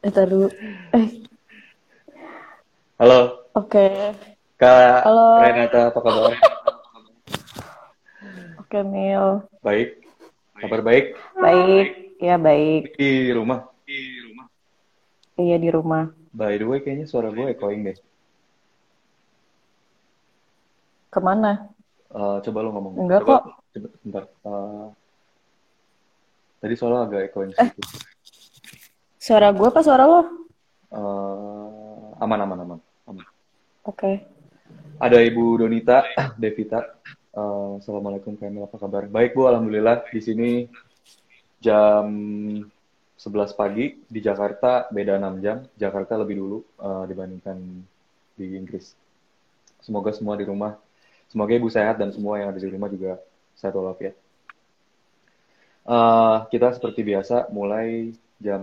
Ntar dulu. Eh, Halo, oke. Kak Halo. Renata, apa kabar? Oke, Mil. Baik, kabar baik Baik. Ya, baik. di rumah. Iya, di rumah. By the way, kayaknya suara gue echoing deh. Ke mana? Eh, coba lo ngomong. Enggak coba, kok. Coba, bentar. Eh, tadi soalnya agak echoing sedikit. Suara gue apa suara lo? Eh, aman, aman, aman, aman. Oke. Ada Ibu Donita, Devita. Eh, Assalamualaikum, Kamil. Apa kabar? Baik, Bu. Alhamdulillah. Di sini jam 11 pagi. Di Jakarta beda 6 jam. Jakarta lebih dulu eh, dibandingkan di Inggris. Semoga semua di rumah, semoga Ibu sehat dan semua yang ada di rumah juga sehat walafiat. Eh, kita seperti biasa mulai jam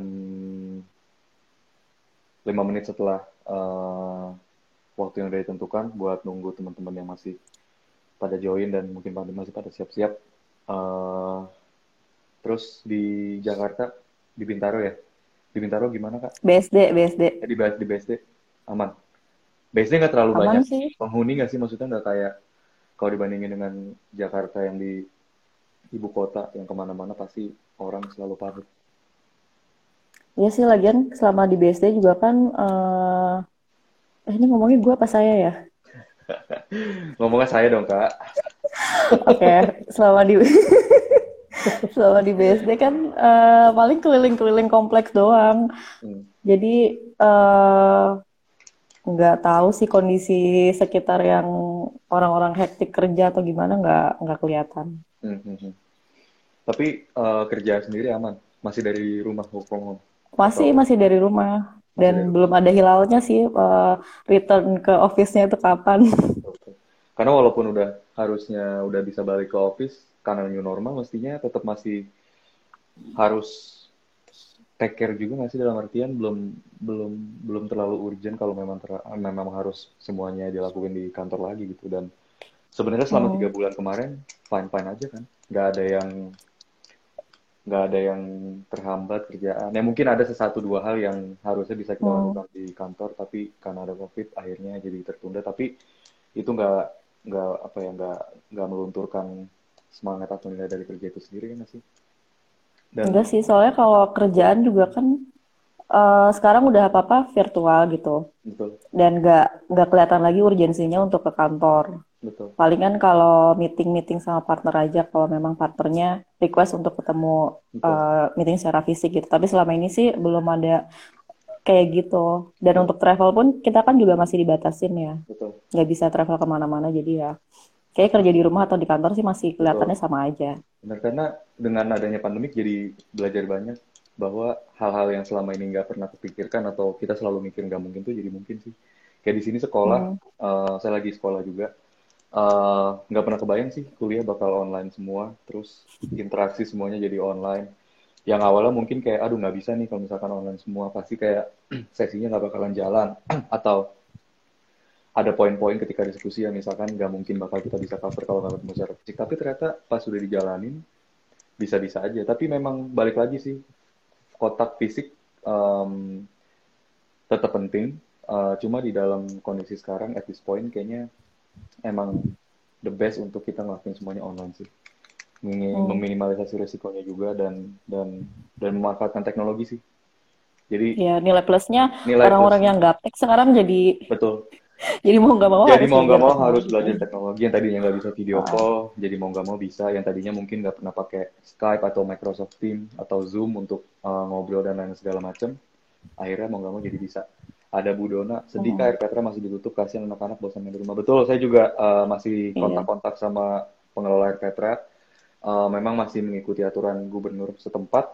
5 menit setelah eh, waktu yang udah ditentukan buat nunggu teman-teman yang masih pada join dan mungkin pada masih pada siap-siap. Eh, terus di Jakarta, di Bintaro ya? Di Bintaro gimana Kak? BSD, BSD. Di, di BSD aman. BSD nggak terlalu Aman banyak sih. penghuni nggak sih? Maksudnya nggak kayak kalau dibandingin dengan Jakarta yang di ibu kota yang ke mana-mana pasti orang selalu padat. Iya sih, lagian selama di BSD juga kan... eh eh, ini ngomongin gue apa saya ya? Ngomongnya saya dong Kak. Oke, selama di... selama di BSD kan eh, paling keliling-keliling kompleks doang. Hmm. Jadi eh, nggak tahu sih kondisi sekitar yang orang-orang hektik kerja atau gimana nggak nggak kelihatan. Hmm, hmm, hmm. Tapi eh, kerja sendiri aman, masih dari rumah work from home. Masih Atau- masih dari rumah Masih dari dan belum ada hilalnya sih eh, return ke office-nya itu kapan. Karena walaupun udah harusnya udah bisa balik ke office karena new normal, mestinya tetap masih harus take care juga nggak sih dalam artian belum belum belum terlalu urgent kalau memang ter- memang harus semuanya dilakukan di kantor lagi gitu dan sebenarnya selama Hmm. tiga bulan kemarin fine fine aja kan nggak ada yang nggak ada yang terhambat kerjaan ya mungkin ada sesatu dua hal yang harusnya bisa kita Hmm. lakukan di kantor tapi karena ada covid akhirnya jadi tertunda tapi itu nggak nggak apa ya nggak nggak melunturkan semangat atau nilai dari kerja itu sendiri kan sih dan Enggak sih, soalnya kalau kerjaan juga kan eh, sekarang udah apa-apa virtual gitu betul dan nggak nggak kelihatan lagi urgensinya untuk ke kantor. Betul Palingan kalau meeting-meeting sama partner aja kalau memang partnernya request untuk ketemu betul eh, meeting secara fisik gitu. Tapi selama ini sih belum ada kayak gitu. Dan untuk travel pun kita kan juga masih dibatasin ya. betul Nggak bisa travel ke mana-mana jadi ya kayak kerja di rumah atau di kantor sih masih kelihatannya sama aja. benar karena dengan adanya pandemik jadi belajar banyak bahwa hal-hal yang selama ini nggak pernah kepikirkan atau kita selalu mikir nggak mungkin tuh jadi mungkin sih kayak di sini sekolah Hmm. eh, saya lagi sekolah juga eh, nggak pernah kebayang sih kuliah bakal online semua terus interaksi semuanya jadi online. Yang awalnya mungkin kayak aduh nggak bisa nih kalau misalkan online semua. Pasti kayak sesinya nggak bakalan jalan. Atau ada poin-poin ketika diskusi yang misalkan nggak mungkin bakal kita bisa cover kalau nggak ketemu secara fisik. Tapi ternyata pas sudah dijalanin bisa-bisa aja. Tapi memang balik lagi sih kotak fisik em, tetap penting. Eh, cuma di dalam kondisi sekarang at this point kayaknya emang the best untuk kita ngelakuin semuanya online sih Hmm. meminimalisasi resikonya juga dan dan dan memanfaatkan teknologi sih jadi Ya nilai plusnya orang-orang plus yang gaptek sekarang jadi betul jadi mau nggak mau jadi harus mau nggak belajar mau harus teknologi. belajar teknologi yang tadinya nggak bisa video Ah. call jadi mau nggak mau bisa yang tadinya mungkin nggak pernah pakai Skype atau Microsoft Teams atau Zoom untuk uh, ngobrol dan lain segala macam akhirnya mau nggak mau jadi bisa ada Bu Dona sedih Hmm. Air Petra masih ditutup kasihan anak-anak bosan main di rumah. Betul saya juga uh, masih Iya. kontak-kontak sama pengelola Air Petra Uh, memang masih mengikuti aturan gubernur setempat.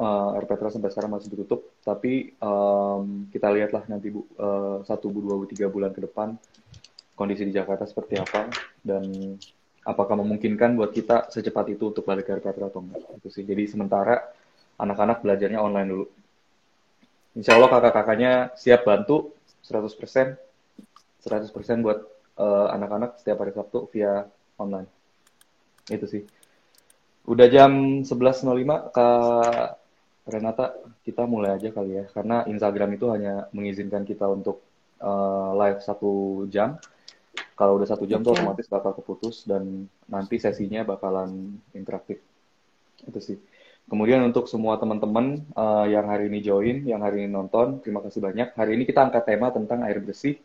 Uh, Air Petra sampai sekarang masih ditutup. Tapi um, kita lihatlah nanti bu uh, satu bu dua bu tiga bulan ke depan kondisi di Jakarta seperti apa dan apakah memungkinkan buat kita secepat itu untuk balik ke Air Petra atau enggak. Itu sih. Jadi sementara anak-anak belajarnya online dulu Insya Allah kakak-kakaknya siap bantu 100% 100% buat uh, anak-anak setiap hari Sabtu via online itu sih Udah jam 11.05, Kak Renata, kita mulai aja kali ya, karena Instagram itu hanya mengizinkan kita untuk uh, live satu jam. Kalau udah satu jam okay. tuh otomatis bakal keputus dan nanti sesinya bakalan interaktif. Itu sih. Kemudian untuk semua teman-teman uh, yang hari ini join, yang hari ini nonton, terima kasih banyak. Hari ini kita angkat tema tentang air bersih.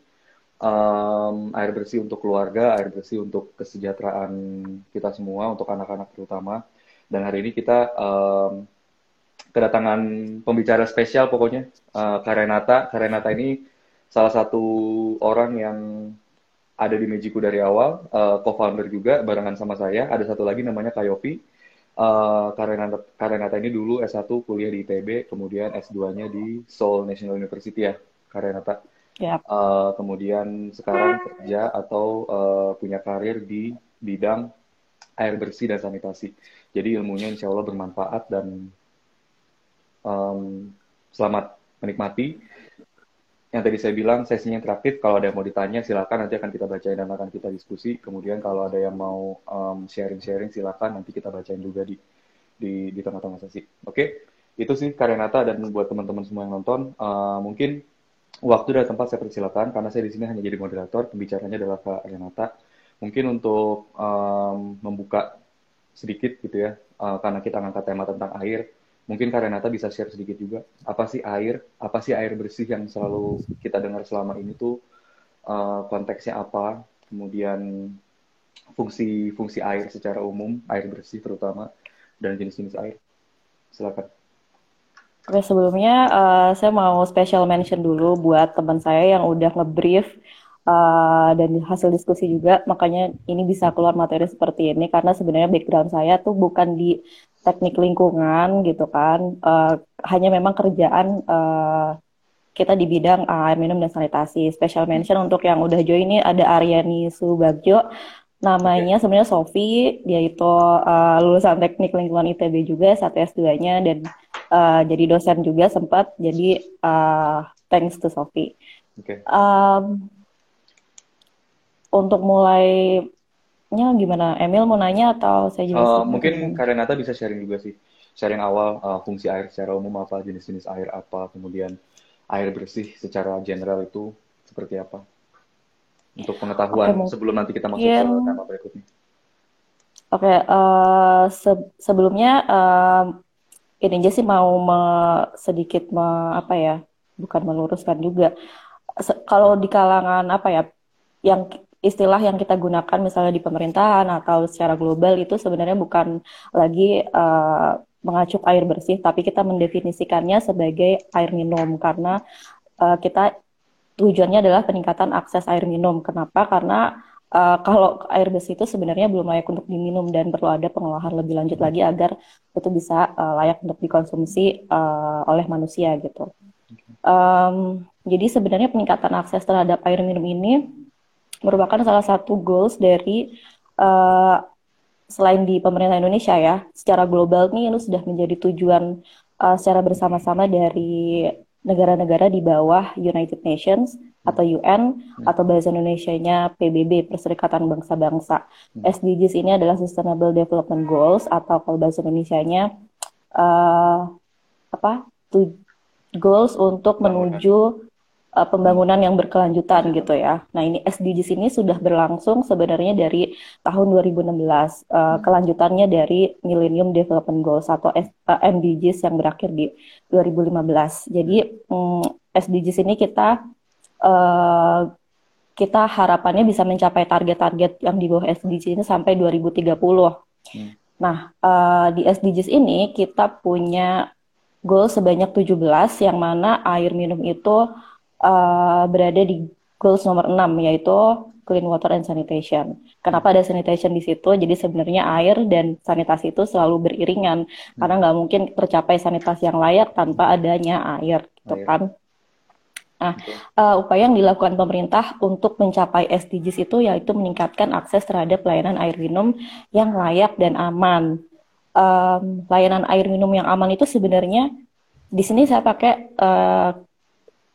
Um, air bersih untuk keluarga, air bersih untuk kesejahteraan kita semua, untuk anak-anak terutama. Dan hari ini kita um, kedatangan pembicara spesial pokoknya uh, Karenata. Karenata ini salah satu orang yang ada di Mejiku dari awal, uh, co-founder juga barengan sama saya. Ada satu lagi namanya Kayopi. Uh, Karenata, Karenata ini dulu S1 kuliah di ITB, kemudian S2-nya di Seoul National University ya, Karenata. Yep. Uh, kemudian sekarang kerja atau uh, punya karir di bidang air bersih dan sanitasi. Jadi ilmunya insya Allah bermanfaat dan um, selamat menikmati. Yang tadi saya bilang sesinya interaktif. Kalau ada yang mau ditanya silakan nanti akan kita bacain dan akan kita diskusi. Kemudian kalau ada yang mau sharing-sharing um, silakan nanti kita bacain juga di di di tengah-tengah sesi. Oke, okay? itu sih Karenata dan buat teman-teman semua yang nonton uh, mungkin waktu dan tempat saya persilakan karena saya di sini hanya jadi moderator. Pembicaranya adalah Kak Renata. Mungkin untuk um, membuka sedikit gitu ya, uh, karena kita ngangkat tema tentang air Mungkin Kak Renata bisa share sedikit juga. Apa sih air? Apa sih air bersih yang selalu kita dengar selama ini tuh uh, konteksnya apa? Kemudian fungsi-fungsi air secara umum, air bersih terutama, dan jenis-jenis air. Silakan. Oke, sebelumnya uh, saya mau special mention dulu buat teman saya yang udah ngebrief uh, dan hasil diskusi juga makanya ini bisa keluar materi seperti ini karena sebenarnya background saya tuh bukan di teknik lingkungan gitu kan uh, hanya memang kerjaan uh, kita di bidang air minum dan sanitasi special mention untuk yang udah join ini ada Aryani Subagjo namanya okay. sebenarnya Sofi dia itu uh, lulusan teknik lingkungan ITB juga saat S2-nya dan uh, jadi dosen juga sempat jadi uh, thanks to Sofi okay. um, untuk mulai nya gimana? Emil mau nanya atau saya juga? Uh, mungkin Karenata bisa sharing juga sih. Sharing awal uh, fungsi air secara umum apa, jenis-jenis air apa, kemudian air bersih secara general itu seperti apa? Untuk pengetahuan okay, sebelum nanti kita masuk ke tema berikutnya. Oke, okay, uh, se sebelumnya uh, ini aja sih mau me sedikit me apa ya, bukan meluruskan juga. Se kalau di kalangan apa ya, yang istilah yang kita gunakan misalnya di pemerintahan atau secara global itu sebenarnya bukan lagi uh, mengacu air bersih, tapi kita mendefinisikannya sebagai air minum karena uh, kita tujuannya adalah peningkatan akses air minum. Kenapa? Karena uh, kalau air bersih itu sebenarnya belum layak untuk diminum dan perlu ada pengolahan lebih lanjut lagi agar itu bisa uh, layak untuk dikonsumsi uh, oleh manusia gitu. Um, jadi sebenarnya peningkatan akses terhadap air minum ini merupakan salah satu goals dari uh, selain di pemerintah Indonesia ya, secara global nih ini sudah menjadi tujuan uh, secara bersama-sama dari negara-negara di bawah United Nations atau UN hmm. atau bahasa Indonesia-nya PBB Perserikatan Bangsa-Bangsa. Hmm. SDGs ini adalah Sustainable Development Goals atau kalau bahasa Indonesia-nya uh, apa? goals untuk menuju uh, pembangunan yang berkelanjutan gitu ya. Nah ini SDGs ini sudah berlangsung sebenarnya dari tahun 2016. Uh, eh, kelanjutannya dari Millennium Development Goals atau S uh, eh, MDGs yang berakhir di 2015. Jadi um, mm, SDGs ini kita uh, kita harapannya bisa mencapai target-target yang di bawah SDGs ini sampai 2030. Hmm. Nah, uh, di SDGs ini kita punya goal sebanyak 17 yang mana air minum itu uh, berada di goals nomor 6 yaitu clean water and sanitation. Kenapa ada sanitation di situ? Jadi sebenarnya air dan sanitasi itu selalu beriringan hmm. karena nggak mungkin tercapai sanitasi yang layak tanpa adanya air, gitu air. kan? Nah, uh, upaya yang dilakukan pemerintah untuk mencapai SDGs itu yaitu meningkatkan akses terhadap layanan air minum yang layak dan aman. Um, layanan air minum yang aman itu sebenarnya di sini saya pakai uh,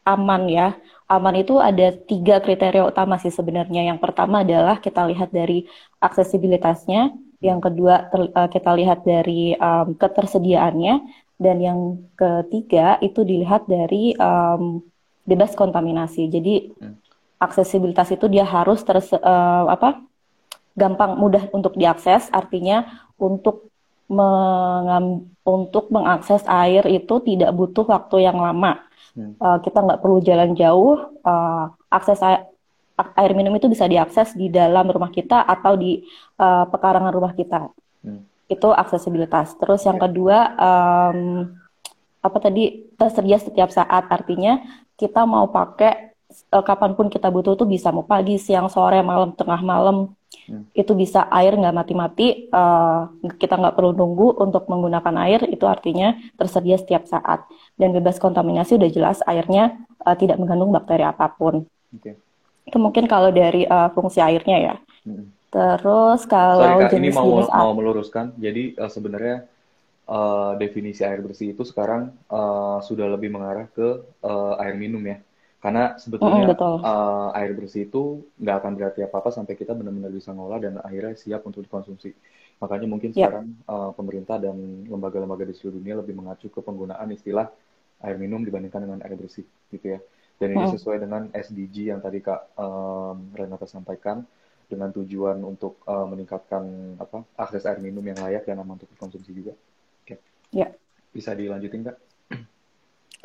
aman ya. Aman itu ada tiga kriteria utama sih sebenarnya. Yang pertama adalah kita lihat dari aksesibilitasnya, yang kedua ter, uh, kita lihat dari um, ketersediaannya, Dan yang ketiga itu dilihat dari um, bebas kontaminasi. Jadi hmm. aksesibilitas itu dia harus terus uh, apa gampang mudah untuk diakses. Artinya untuk mengam, untuk mengakses air itu tidak butuh waktu yang lama. Hmm. Uh, kita nggak perlu jalan jauh. Uh, akses air, air minum itu bisa diakses di dalam rumah kita atau di uh, pekarangan rumah kita. Hmm itu aksesibilitas. Terus yang kedua um, apa tadi tersedia setiap saat artinya kita mau pakai uh, kapan pun kita butuh tuh bisa mau pagi, siang, sore, malam, tengah malam hmm. itu bisa air nggak mati-mati uh, kita nggak perlu nunggu untuk menggunakan air itu artinya tersedia setiap saat dan bebas kontaminasi udah jelas airnya uh, tidak mengandung bakteri apa pun. Okay. Itu mungkin kalau dari uh, fungsi airnya ya. Hmm. Terus kalau Sorry, Kak, jenis, ini mau jenis mau meluruskan. Jadi uh, sebenarnya uh, definisi air bersih itu sekarang uh, sudah lebih mengarah ke uh, air minum ya. Karena sebetulnya mm, uh, air bersih itu nggak akan berarti apa-apa sampai kita benar-benar bisa ngolah dan akhirnya siap untuk dikonsumsi. Makanya mungkin yeah. sekarang uh, pemerintah dan lembaga-lembaga di seluruh dunia lebih mengacu ke penggunaan istilah air minum dibandingkan dengan air bersih gitu ya. Dan ini mm. sesuai dengan SDG yang tadi Kak um, Renata sampaikan dengan tujuan untuk uh, meningkatkan apa akses air minum yang layak dan aman untuk dikonsumsi juga. Oke. Ya. Bisa dilanjutin nggak?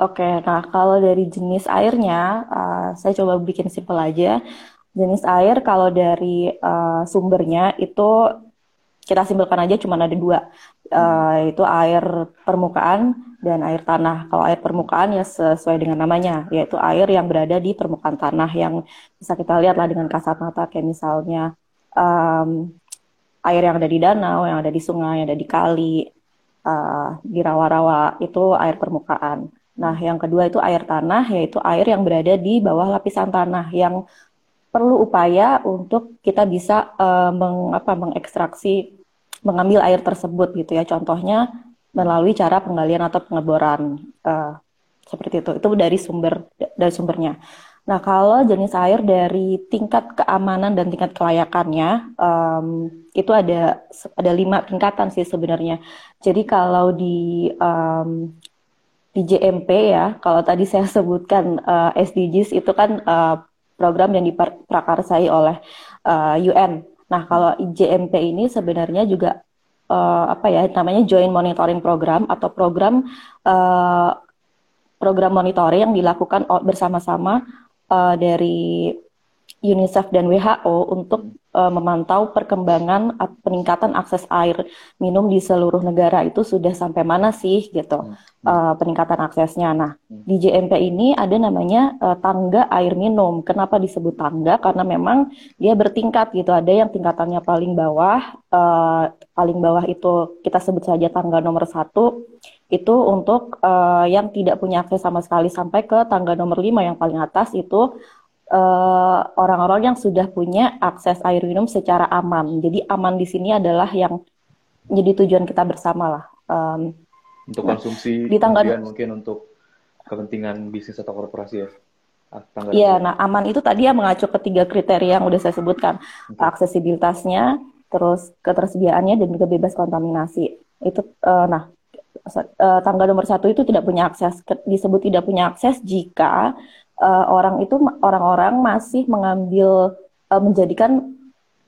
Oke, nah kalau dari jenis airnya, uh, saya coba bikin simpel aja. Jenis air kalau dari uh, sumbernya itu kita simpulkan aja cuma ada dua, uh, itu air permukaan dan air tanah. Kalau air permukaan ya sesuai dengan namanya, yaitu air yang berada di permukaan tanah yang bisa kita lihat lah dengan kasat mata kayak misalnya um, air yang ada di danau, yang ada di sungai, yang ada di kali, uh, di rawa-rawa itu air permukaan. Nah, yang kedua itu air tanah, yaitu air yang berada di bawah lapisan tanah yang perlu upaya untuk kita bisa uh, meng, apa, mengekstraksi, mengambil air tersebut gitu ya. Contohnya melalui cara penggalian atau pengeboran uh, seperti itu. Itu dari sumber dari sumbernya. Nah, kalau jenis air dari tingkat keamanan dan tingkat kelayakannya um, itu ada ada lima tingkatan sih sebenarnya. Jadi kalau di um, di JMP ya, kalau tadi saya sebutkan uh, eh, SDGs itu kan uh, program yang diprakarsai oleh uh, UN. Nah, kalau JMP ini sebenarnya juga uh, apa ya namanya Joint Monitoring Program atau program uh, program monitoring yang dilakukan bersama-sama uh, dari UNICEF dan WHO untuk uh, memantau perkembangan peningkatan akses air minum di seluruh negara itu sudah sampai mana sih gitu uh, peningkatan aksesnya. Nah hmm. di JMP ini ada namanya uh, tangga air minum. Kenapa disebut tangga? Karena memang dia bertingkat gitu. Ada yang tingkatannya paling bawah, uh, paling bawah itu kita sebut saja tangga nomor satu itu untuk uh, yang tidak punya akses sama sekali sampai ke tangga nomor lima yang paling atas itu Eh, orang-orang uh, yang sudah punya akses air minum secara aman. Jadi aman di sini adalah yang jadi tujuan kita bersama lah. Um, untuk nah, konsumsi, di tanggal mungkin untuk kepentingan bisnis atau korporasi ya. Ah, iya, nah aman itu tadi yang mengacu ketiga kriteria yang udah saya sebutkan, okay. aksesibilitasnya, terus ketersediaannya dan juga bebas kontaminasi. Itu, uh, nah uh, tanggal nomor satu itu tidak punya akses, disebut tidak punya akses jika uh, orang itu orang-orang masih mengambil uh, menjadikan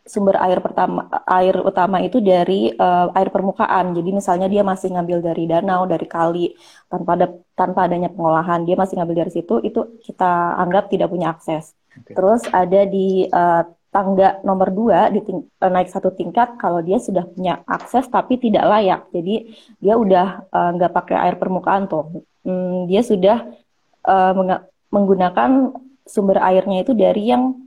sumber air pertama air utama itu dari uh, air permukaan. Jadi misalnya dia masih ngambil dari danau, dari kali tanpa ada tanpa adanya pengolahan, dia masih ngambil dari situ itu kita anggap tidak punya akses. Okay. Terus ada di uh, tangga nomor dua di ting naik satu tingkat kalau dia sudah punya akses tapi tidak layak. Jadi dia udah nggak uh, pakai air permukaan tuh. Hmm, dia sudah uh, menggunakan sumber airnya itu dari yang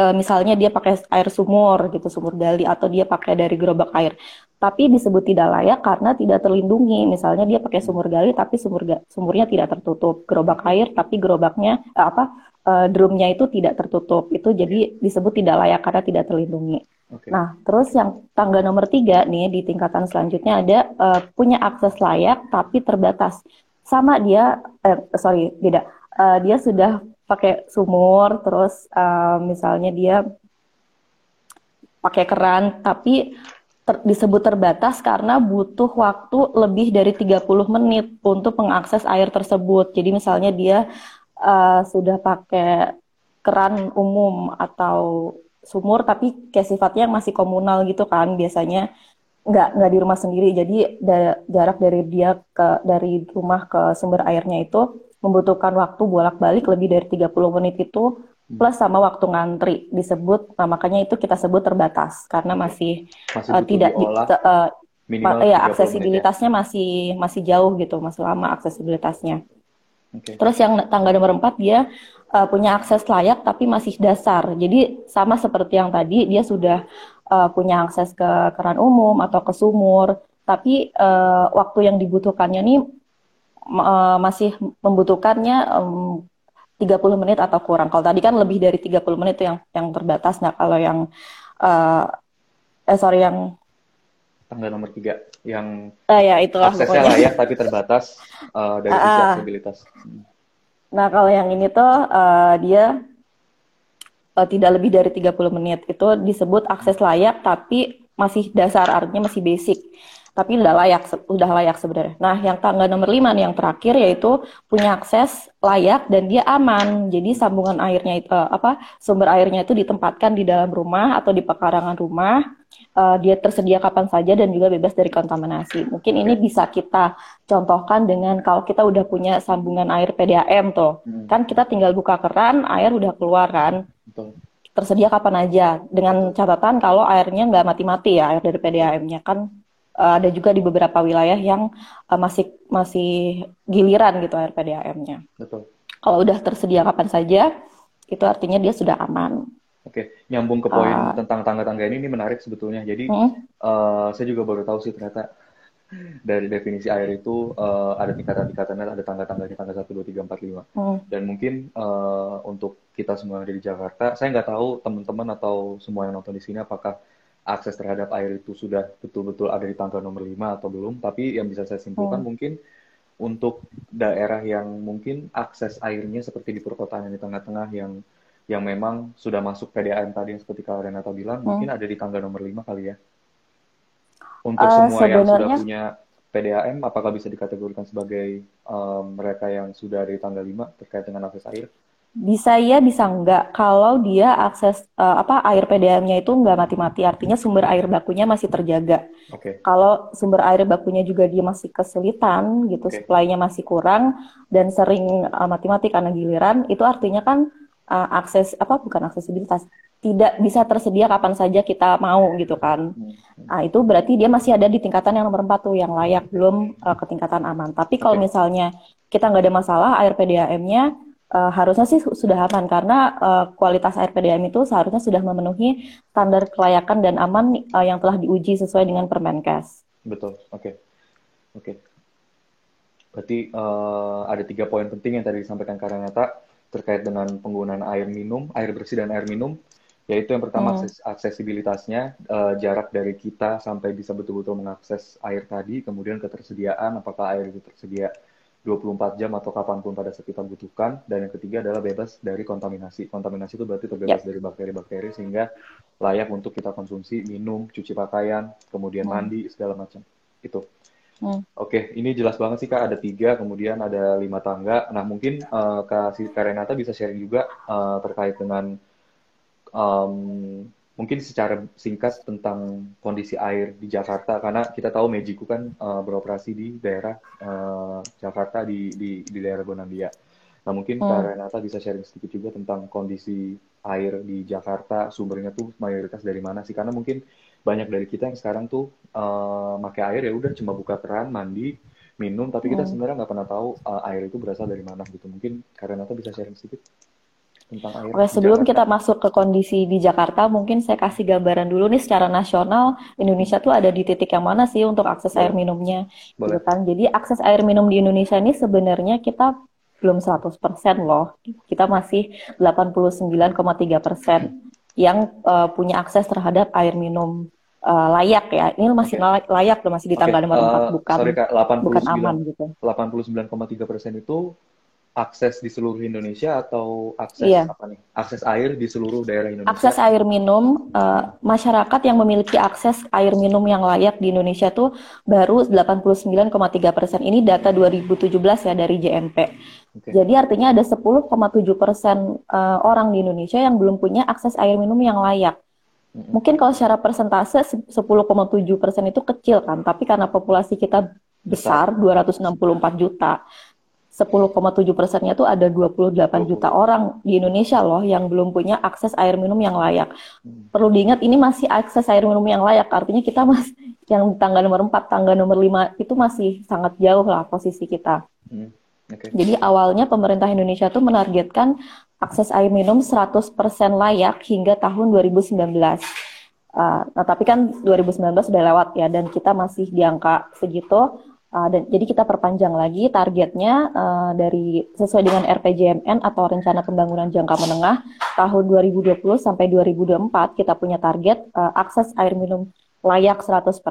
uh, misalnya dia pakai air sumur gitu, sumur gali atau dia pakai dari gerobak air. Tapi disebut tidak layak karena tidak terlindungi. Misalnya dia pakai sumur gali tapi sumur sumurnya tidak tertutup, gerobak air tapi gerobaknya uh, apa uh, drumnya itu tidak tertutup. Itu jadi disebut tidak layak karena tidak terlindungi. Okay. Nah, terus yang tangga nomor tiga nih di tingkatan selanjutnya ada uh, punya akses layak tapi terbatas. Sama dia, eh, sorry, beda uh, dia sudah pakai sumur, terus uh, misalnya dia pakai keran, tapi ter, disebut terbatas karena butuh waktu lebih dari 30 menit untuk mengakses air tersebut. Jadi misalnya dia uh, sudah pakai keran umum atau sumur tapi kayak sifatnya masih komunal gitu kan biasanya nggak nggak di rumah sendiri jadi jarak dari dia ke dari rumah ke sumber airnya itu membutuhkan waktu bolak-balik lebih dari 30 menit itu hmm. plus sama waktu ngantri disebut nah, makanya itu kita sebut terbatas karena masih, masih uh, tidak di, uh, ya aksesibilitasnya ya? masih masih jauh gitu masih lama aksesibilitasnya okay. terus yang tangga nomor 4 dia uh, punya akses layak tapi masih dasar jadi sama seperti yang tadi dia sudah uh, punya akses ke keran umum atau ke sumur tapi uh, waktu yang dibutuhkannya nih uh, masih membutuhkannya um, 30 menit atau kurang. Kalau tadi kan lebih dari 30 menit itu yang yang terbatas. Nah, kalau yang uh, eh sorry yang tangga nomor tiga yang uh, ya, itulah aksesnya pokoknya. layak tapi terbatas uh, dari sisi uh, aksesibilitas. Nah, kalau yang ini tuh uh, dia uh, tidak lebih dari 30 menit. Itu disebut akses layak tapi masih dasar artinya masih basic tapi udah layak udah layak sebenarnya. Nah, yang tangga nomor 5 nih yang terakhir yaitu punya akses layak dan dia aman. Jadi sambungan airnya itu uh, apa sumber airnya itu ditempatkan di dalam rumah atau di pekarangan rumah. Uh, dia tersedia kapan saja dan juga bebas dari kontaminasi. Mungkin ini bisa kita contohkan dengan kalau kita udah punya sambungan air PDAM tuh. Hmm. Kan kita tinggal buka keran, air udah keluar kan. Betul tersedia kapan aja dengan catatan kalau airnya nggak mati-mati ya air dari PDAM-nya kan uh, ada juga di beberapa wilayah yang uh, masih masih giliran gitu air PDAM-nya. Betul. Kalau udah tersedia kapan saja, itu artinya dia sudah aman. Oke, nyambung ke poin uh, tentang tangga-tangga ini, ini menarik sebetulnya. Jadi hmm? uh, saya juga baru tahu sih ternyata dari definisi air itu uh, ada tingkatan-tingkatannya, ada tangga-tangganya, tangga satu, dua, tiga, empat, lima. Hmm. Dan mungkin uh, untuk kita semua yang ada di Jakarta, saya nggak tahu teman-teman atau semua yang nonton di sini apakah akses terhadap air itu sudah betul-betul ada di tangga nomor 5 atau belum, tapi yang bisa saya simpulkan hmm. mungkin untuk daerah yang mungkin akses airnya seperti di perkotaan yang di tengah-tengah yang yang memang sudah masuk PDAM tadi yang seperti Kak Renata bilang, hmm. mungkin ada di tangga nomor 5 kali ya. Untuk uh, semua sebenarnya... yang sudah punya PDAM, apakah bisa dikategorikan sebagai um, mereka yang sudah ada di tangga 5 terkait dengan akses air? Bisa iya, bisa enggak. Kalau dia akses uh, apa air PDAM-nya itu enggak mati-mati, artinya sumber air bakunya masih terjaga. Okay. Kalau sumber air bakunya juga dia masih kesulitan gitu, okay. supply-nya masih kurang dan sering uh, mati-mati karena giliran, itu artinya kan uh, akses apa bukan aksesibilitas, tidak bisa tersedia kapan saja kita mau gitu kan. Hmm. Nah, itu berarti dia masih ada di tingkatan yang nomor 4 tuh yang layak belum uh, ke tingkatan aman. Tapi kalau okay. misalnya kita nggak ada masalah air PDAM-nya uh, harusnya sih sudah aman karena uh, kualitas air PDAM itu seharusnya sudah memenuhi standar kelayakan dan aman uh, yang telah diuji sesuai dengan Permenkes. Betul, oke, okay. oke. Okay. Berarti uh, ada tiga poin penting yang tadi disampaikan Karanata terkait dengan penggunaan air minum, air bersih dan air minum, yaitu yang pertama hmm. aksesibilitasnya, uh, jarak dari kita sampai bisa betul-betul mengakses air tadi, kemudian ketersediaan, apakah air itu tersedia 24 jam atau kapan pun pada saat kita butuhkan. Dan yang ketiga adalah bebas dari kontaminasi. Kontaminasi itu berarti terbebas yeah. dari bakteri-bakteri sehingga layak untuk kita konsumsi, minum, cuci pakaian, kemudian hmm. mandi, segala macam. Itu. Hmm. Oke, ini jelas banget sih Kak, ada tiga, kemudian ada lima tangga. Nah mungkin uh, Kak, Kak Renata bisa sharing juga uh, terkait dengan um, mungkin secara singkat tentang kondisi air di Jakarta karena kita tahu Mejiku kan uh, beroperasi di daerah uh, Jakarta di, di di daerah Gondangdia. Nah mungkin hmm. Kak Renata bisa sharing sedikit juga tentang kondisi air di Jakarta sumbernya tuh mayoritas dari mana sih karena mungkin banyak dari kita yang sekarang tuh uh, pakai air ya udah cuma buka keran mandi minum tapi kita hmm. sebenarnya nggak pernah tahu uh, air itu berasal dari mana gitu mungkin Kak Renata bisa sharing sedikit tentang air. Oke, sebelum kita masuk ke kondisi di Jakarta, mungkin saya kasih gambaran dulu nih secara nasional Indonesia tuh ada di titik yang mana sih untuk akses Boleh. air minumnya, gitu Boleh. gitu kan. Jadi akses air minum di Indonesia ini sebenarnya kita belum 100% loh. Kita masih 89,3% persen yang uh, punya akses terhadap air minum uh, layak ya. Ini masih okay. layak loh, masih di tanggal okay. nomor uh, 4 bukan sorry, Kak, 89, bukan aman gitu. 89,3% itu akses di seluruh Indonesia atau akses Iya. apa nih? Akses air di seluruh daerah Indonesia? Akses air minum, eh, masyarakat yang memiliki akses air minum yang layak di Indonesia tuh baru 89,3 persen. Ini data 2017 ya dari JNP. Oke. Jadi artinya ada 10,7 persen eh, orang di Indonesia yang belum punya akses air minum yang layak. Mm-mm. Mungkin kalau secara persentase se- 10,7 persen itu kecil kan, tapi karena populasi kita besar 264 juta, 10,7 persennya tuh ada 28 juta orang di Indonesia loh yang belum punya akses air minum yang layak. Hmm. Perlu diingat ini masih akses air minum yang layak, artinya kita masih yang tangga nomor 4, tangga nomor 5 itu masih sangat jauh lah posisi kita. Hmm. Oke. Jadi awalnya pemerintah Indonesia tuh menargetkan akses air minum 100% layak hingga tahun 2019. Uh, nah, tapi kan 2019 sudah lewat ya, dan kita masih di angka segitu. Uh, dan jadi kita perpanjang lagi targetnya uh, dari sesuai dengan RPJMN atau Rencana Pembangunan Jangka Menengah tahun 2020 sampai 2024 kita punya target uh, akses air minum layak 100%,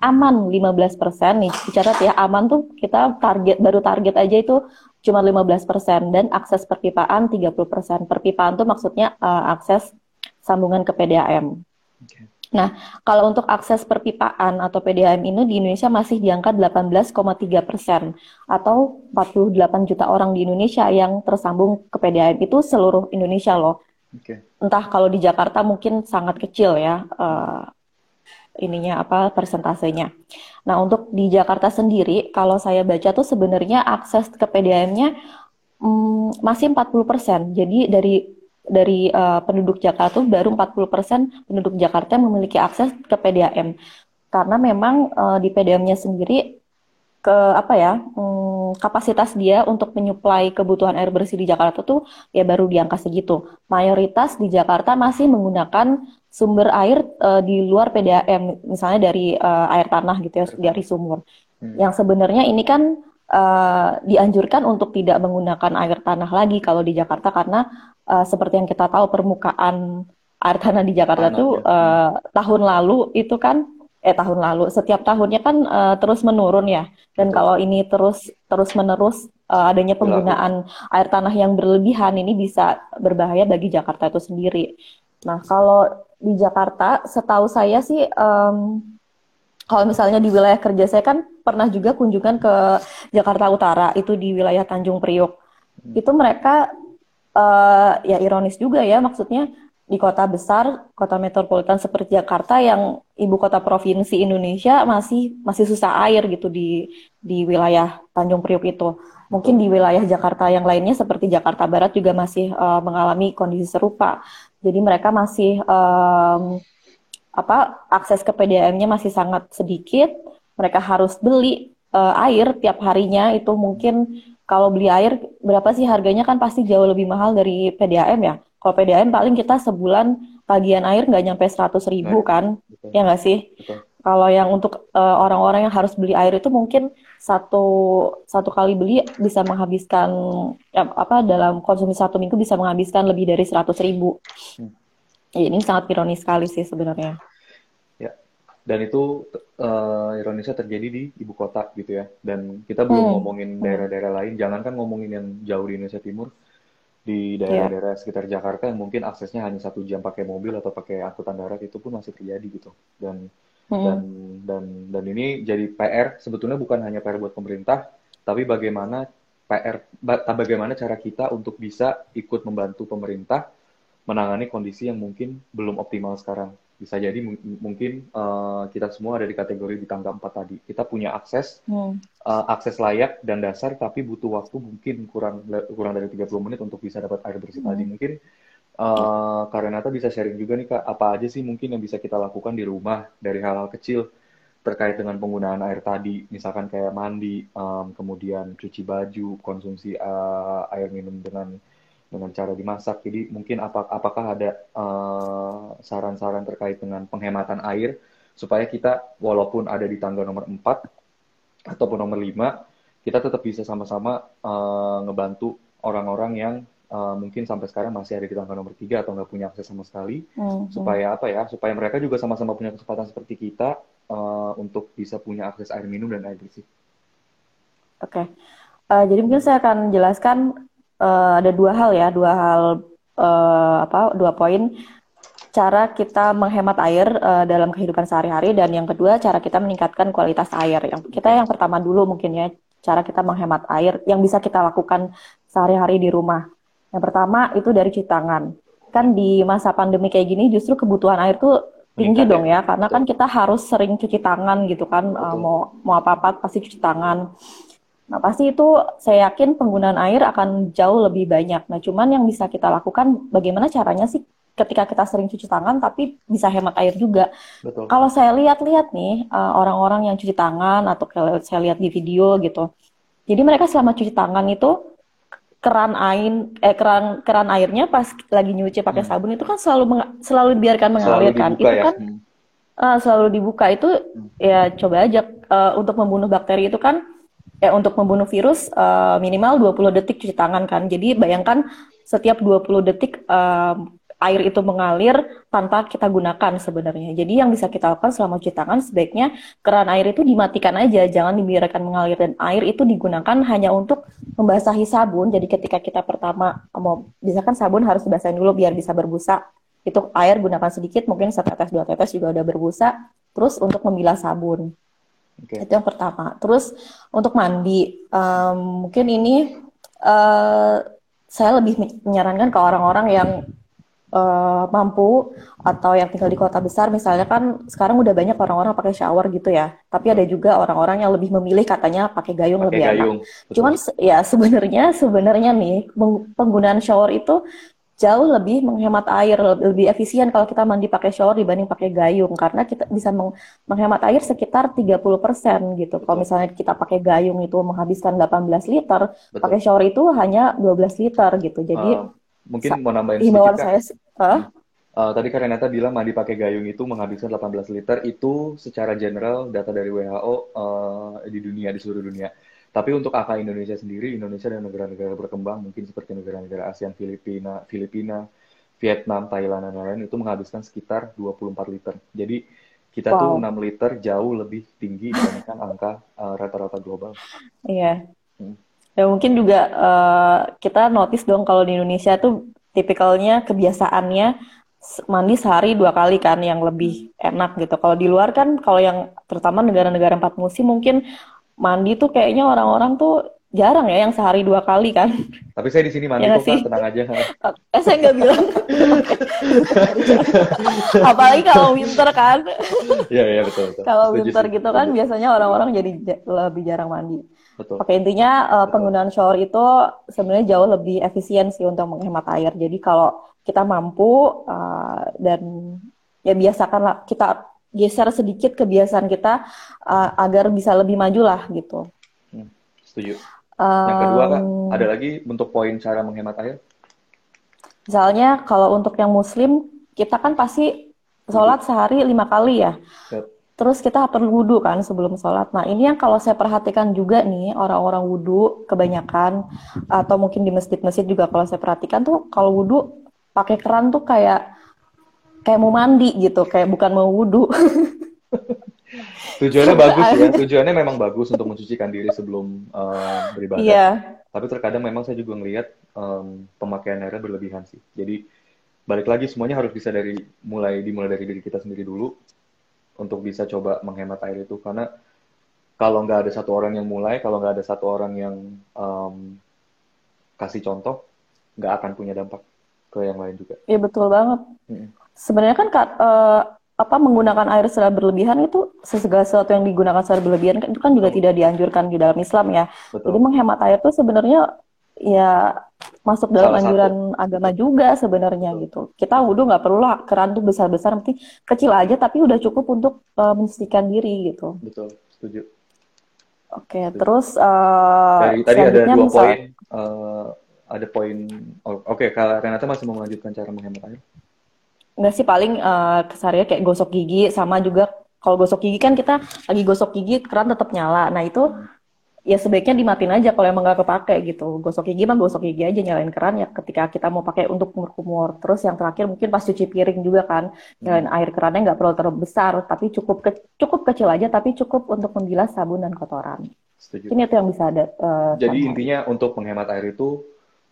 aman 15%. Nih dicatat ya, aman tuh kita target baru target aja itu cuma 15% dan akses perpipaan 30%. Perpipaan tuh maksudnya uh, akses sambungan ke PDAM. Oke. Nah, kalau untuk akses perpipaan atau PDAM ini di Indonesia masih di angka 18,3 persen atau 48 juta orang di Indonesia yang tersambung ke PDAM itu seluruh Indonesia loh. Oke. Entah kalau di Jakarta mungkin sangat kecil ya eh, ininya apa persentasenya. Nah, untuk di Jakarta sendiri kalau saya baca tuh sebenarnya akses ke PDAM-nya mm, masih 40%. Jadi dari dari eh, penduduk Jakarta tuh baru 40% penduduk Jakarta yang memiliki akses ke PDAM. Karena memang eh, di PDAM-nya sendiri ke apa ya mm, kapasitas dia untuk menyuplai kebutuhan air bersih di Jakarta tuh ya baru di angka segitu. Mayoritas di Jakarta masih menggunakan sumber air eh, di luar PDAM, misalnya dari eh, air tanah gitu ya, dari sumur. Hmm. Yang sebenarnya ini kan eh, dianjurkan untuk tidak menggunakan air tanah lagi kalau di Jakarta karena eh, seperti yang kita tahu permukaan air tanah di Jakarta Tanah, tuh ya. eh, tahun lalu itu kan eh tahun lalu setiap tahunnya kan eh, terus menurun ya. Dan Betul. kalau ini terus terus menerus eh, adanya penggunaan air tanah yang berlebihan ini bisa berbahaya bagi Jakarta itu sendiri. Nah, kalau di Jakarta, setahu saya sih, em, kalau misalnya di wilayah kerja saya kan pernah juga kunjungan ke Jakarta Utara, itu di wilayah Tanjung Priok. Hmm. Itu mereka, eh, ya ironis juga ya, maksudnya di kota besar, kota metropolitan seperti Jakarta yang ibu kota provinsi Indonesia masih masih susah air gitu di di wilayah Tanjung Priok itu. Mungkin di wilayah Jakarta yang lainnya seperti Jakarta Barat juga masih eh, mengalami kondisi serupa. Jadi mereka masih em, apa akses ke PDAM-nya masih sangat sedikit. Mereka harus beli eh, air tiap harinya itu mungkin kalau beli air berapa sih harganya kan pasti jauh lebih mahal dari PDAM ya. Kalau PDAM paling kita sebulan tagihan air nggak nyampe 100 ribu Nah, kan, Betul. ya nggak sih? Betul. Kalau yang untuk eh, orang-orang yang harus beli air itu mungkin satu satu kali beli bisa menghabiskan ya, apa dalam konsumsi satu minggu bisa menghabiskan lebih dari 100 ribu. Hmm. Ya, ini sangat ironis sekali sih sebenarnya. Ya. Dan itu eh, ironisnya terjadi di ibu kota gitu ya. Dan kita belum Hmm. ngomongin Hmm. daerah-daerah lain. Jangankan ngomongin yang jauh di Indonesia Timur, di Iya. daerah-daerah sekitar Jakarta yang mungkin aksesnya hanya satu jam pakai mobil atau pakai angkutan darat itu pun masih terjadi gitu. Dan dan Hmm. dan dan ini jadi PR sebetulnya bukan hanya PR buat pemerintah, tapi bagaimana PR ba- bagaimana cara kita untuk bisa ikut membantu pemerintah menangani kondisi yang mungkin belum optimal sekarang. Bisa jadi mung- mungkin eh, kita semua ada di kategori di tangga 4 tadi. Kita punya akses Hmm. eh, akses layak dan dasar tapi butuh waktu mungkin kurang kurang dari 30 menit untuk bisa dapat air bersih tadi. Hmm. Mungkin eh Kak Renata bisa sharing juga nih Kak, apa aja sih mungkin yang bisa kita lakukan di rumah dari hal-hal kecil terkait dengan penggunaan air tadi, misalkan kayak mandi, em, kemudian cuci baju, konsumsi eh, air minum dengan dengan cara dimasak. Jadi mungkin apa, apakah ada eh, saran-saran terkait dengan penghematan air supaya kita walaupun ada di tangga nomor 4 ataupun nomor 5, kita tetap bisa sama-sama eh, ngebantu orang-orang yang eh, mungkin sampai sekarang masih ada di tangga nomor 3 atau nggak punya akses sama sekali Hmm. Hmm. supaya apa ya supaya mereka juga sama-sama punya kesempatan seperti kita eh, untuk bisa punya akses air minum dan air bersih. Oke. uh, jadi mungkin saya akan jelaskan uh, ada dua hal ya, dua hal uh, apa, dua poin cara kita menghemat air uh, dalam kehidupan sehari-hari dan yang kedua cara kita meningkatkan kualitas air. Yang kita yang pertama dulu mungkin ya cara kita menghemat air yang bisa kita lakukan sehari-hari di rumah. Yang pertama itu dari cuci tangan. Kan di masa pandemi kayak gini justru kebutuhan air tuh tinggi Meningkat, dong ya, ya karena kan kita harus sering cuci tangan gitu kan uh, mau mau apa-apa pasti cuci tangan. Nah, pasti itu saya yakin penggunaan air akan jauh lebih banyak. Nah, cuman yang bisa kita lakukan bagaimana caranya sih ketika kita sering cuci tangan tapi bisa hemat air juga. Betul. Kalau saya lihat-lihat nih uh, orang-orang yang cuci tangan atau kalau saya lihat di video gitu. Jadi mereka selama cuci tangan itu keran air eh keran keran airnya pas lagi nyuci pakai hmm. sabun itu kan selalu selalu dibiarkan mengalir kan. Itu ya? kan hmm. uh, selalu dibuka itu hmm. ya coba aja uh, untuk membunuh bakteri itu kan ya untuk membunuh virus uh, minimal 20 detik cuci tangan kan. Jadi bayangkan setiap 20 detik uh, air itu mengalir tanpa kita gunakan sebenarnya. Jadi yang bisa kita lakukan selama cuci tangan sebaiknya keran air itu dimatikan aja, jangan dibiarkan mengalir dan air itu digunakan hanya untuk membasahi sabun. Jadi ketika kita pertama mau misalkan sabun harus dibasahin dulu biar bisa berbusa. Itu air gunakan sedikit, mungkin setetes dua tetes juga udah berbusa. Terus untuk membilas sabun. Okay. Itu yang pertama. Terus untuk mandi, um, mungkin ini uh, saya lebih menyarankan ke orang-orang yang uh, mampu atau yang tinggal di kota besar misalnya kan sekarang udah banyak orang-orang pakai shower gitu ya tapi ada juga orang-orang yang lebih memilih katanya pakai gayung pakai lebih gayung. enak cuman ya sebenarnya sebenarnya nih penggunaan shower itu jauh lebih menghemat air lebih efisien kalau kita mandi pakai shower dibanding pakai gayung karena kita bisa meng menghemat air sekitar 30% gitu. Kalau misalnya kita pakai gayung itu menghabiskan 18 liter, Betul. pakai shower itu hanya 12 liter gitu. Jadi uh mungkin mau nambahin sedikit saya huh? Uh, tadi Karenata bilang mandi pakai gayung itu menghabiskan 18 liter itu secara general data dari WHO uh, eh, di dunia di seluruh dunia. Tapi untuk angka Indonesia sendiri, Indonesia dan negara-negara berkembang mungkin seperti negara-negara ASEAN, Filipina, Filipina, Vietnam, Thailand dan lain-lain itu menghabiskan sekitar 24 liter. Jadi kita wow. tuh 6 liter jauh lebih tinggi dibandingkan angka uh, rata-rata global. Iya. Hmm. Ya mungkin juga uh, kita notice dong kalau di Indonesia tuh tipikalnya kebiasaannya mandi sehari dua kali kan yang lebih enak gitu. Kalau di luar kan kalau yang terutama negara-negara empat musim mungkin mandi tuh kayaknya orang-orang tuh jarang ya yang sehari dua kali kan. Tapi saya di sini mandi ya, kok tenang aja. Eh, saya nggak bilang. Apalagi kalau winter kan. Iya iya betul. betul. Kalau winter gitu kan biasanya orang-orang jadi lebih jarang mandi. Betul. Oke, intinya uh, penggunaan shower itu sebenarnya jauh lebih efisien sih untuk menghemat air. Jadi kalau kita mampu uh, dan ya biasakanlah kita geser sedikit kebiasaan kita uh, agar bisa lebih maju lah gitu. Hmm, setuju. Um, Yang kedua kak, ada lagi bentuk poin cara menghemat air? Misalnya kalau untuk yang muslim kita kan pasti sholat sehari lima kali ya. Yep. Terus kita perlu wudhu kan sebelum sholat. Nah ini yang kalau saya perhatikan juga nih orang-orang wudhu kebanyakan atau mungkin di masjid-masjid juga kalau saya perhatikan tuh kalau wudhu pakai keran tuh kayak kayak mau mandi gitu, kayak bukan mau wudhu. Tujuannya bagus ya, tujuannya memang bagus untuk mencucikan diri sebelum uh, beribadah. Yeah. Tapi terkadang memang saya juga ngelihat um, pemakaian airnya berlebihan sih. Jadi balik lagi semuanya harus bisa dari mulai dimulai dari diri kita sendiri dulu untuk bisa coba menghemat air itu karena kalau nggak ada satu orang yang mulai kalau nggak ada satu orang yang um, kasih contoh nggak akan punya dampak ke yang lain juga. Iya betul banget. Hmm. Sebenarnya kan uh, apa menggunakan air secara berlebihan itu segala sesuatu yang digunakan secara berlebihan itu kan juga tidak dianjurkan di dalam Islam ya. Betul. Jadi menghemat air itu sebenarnya ya masuk dalam Salah anjuran satu. agama juga sebenarnya gitu. Kita wudhu nggak perlu lah keran tuh besar-besar, nanti kecil aja tapi udah cukup untuk uh, mensucikan diri gitu. Betul, setuju. Oke, okay, terus uh, Dari, tadi ada dua misal, poin, uh, ada poin. Oh, Oke, okay, kalau Renata masih mau melanjutkan cara menghemat air? Enggak sih, paling uh, kesarinya kayak gosok gigi sama juga kalau gosok gigi kan kita lagi gosok gigi keran tetap nyala. Nah itu ya sebaiknya dimatiin aja kalau emang gak kepake gitu. Gosok gigi mah gosok gigi aja nyalain keran ya ketika kita mau pakai untuk kumur-kumur. Terus yang terakhir mungkin pas cuci piring juga kan nyalain hmm. air kerannya nggak perlu terlalu besar tapi cukup ke, cukup kecil aja tapi cukup untuk membilas sabun dan kotoran. setuju. Ini itu yang bisa ada. Uh, Jadi intinya untuk menghemat air itu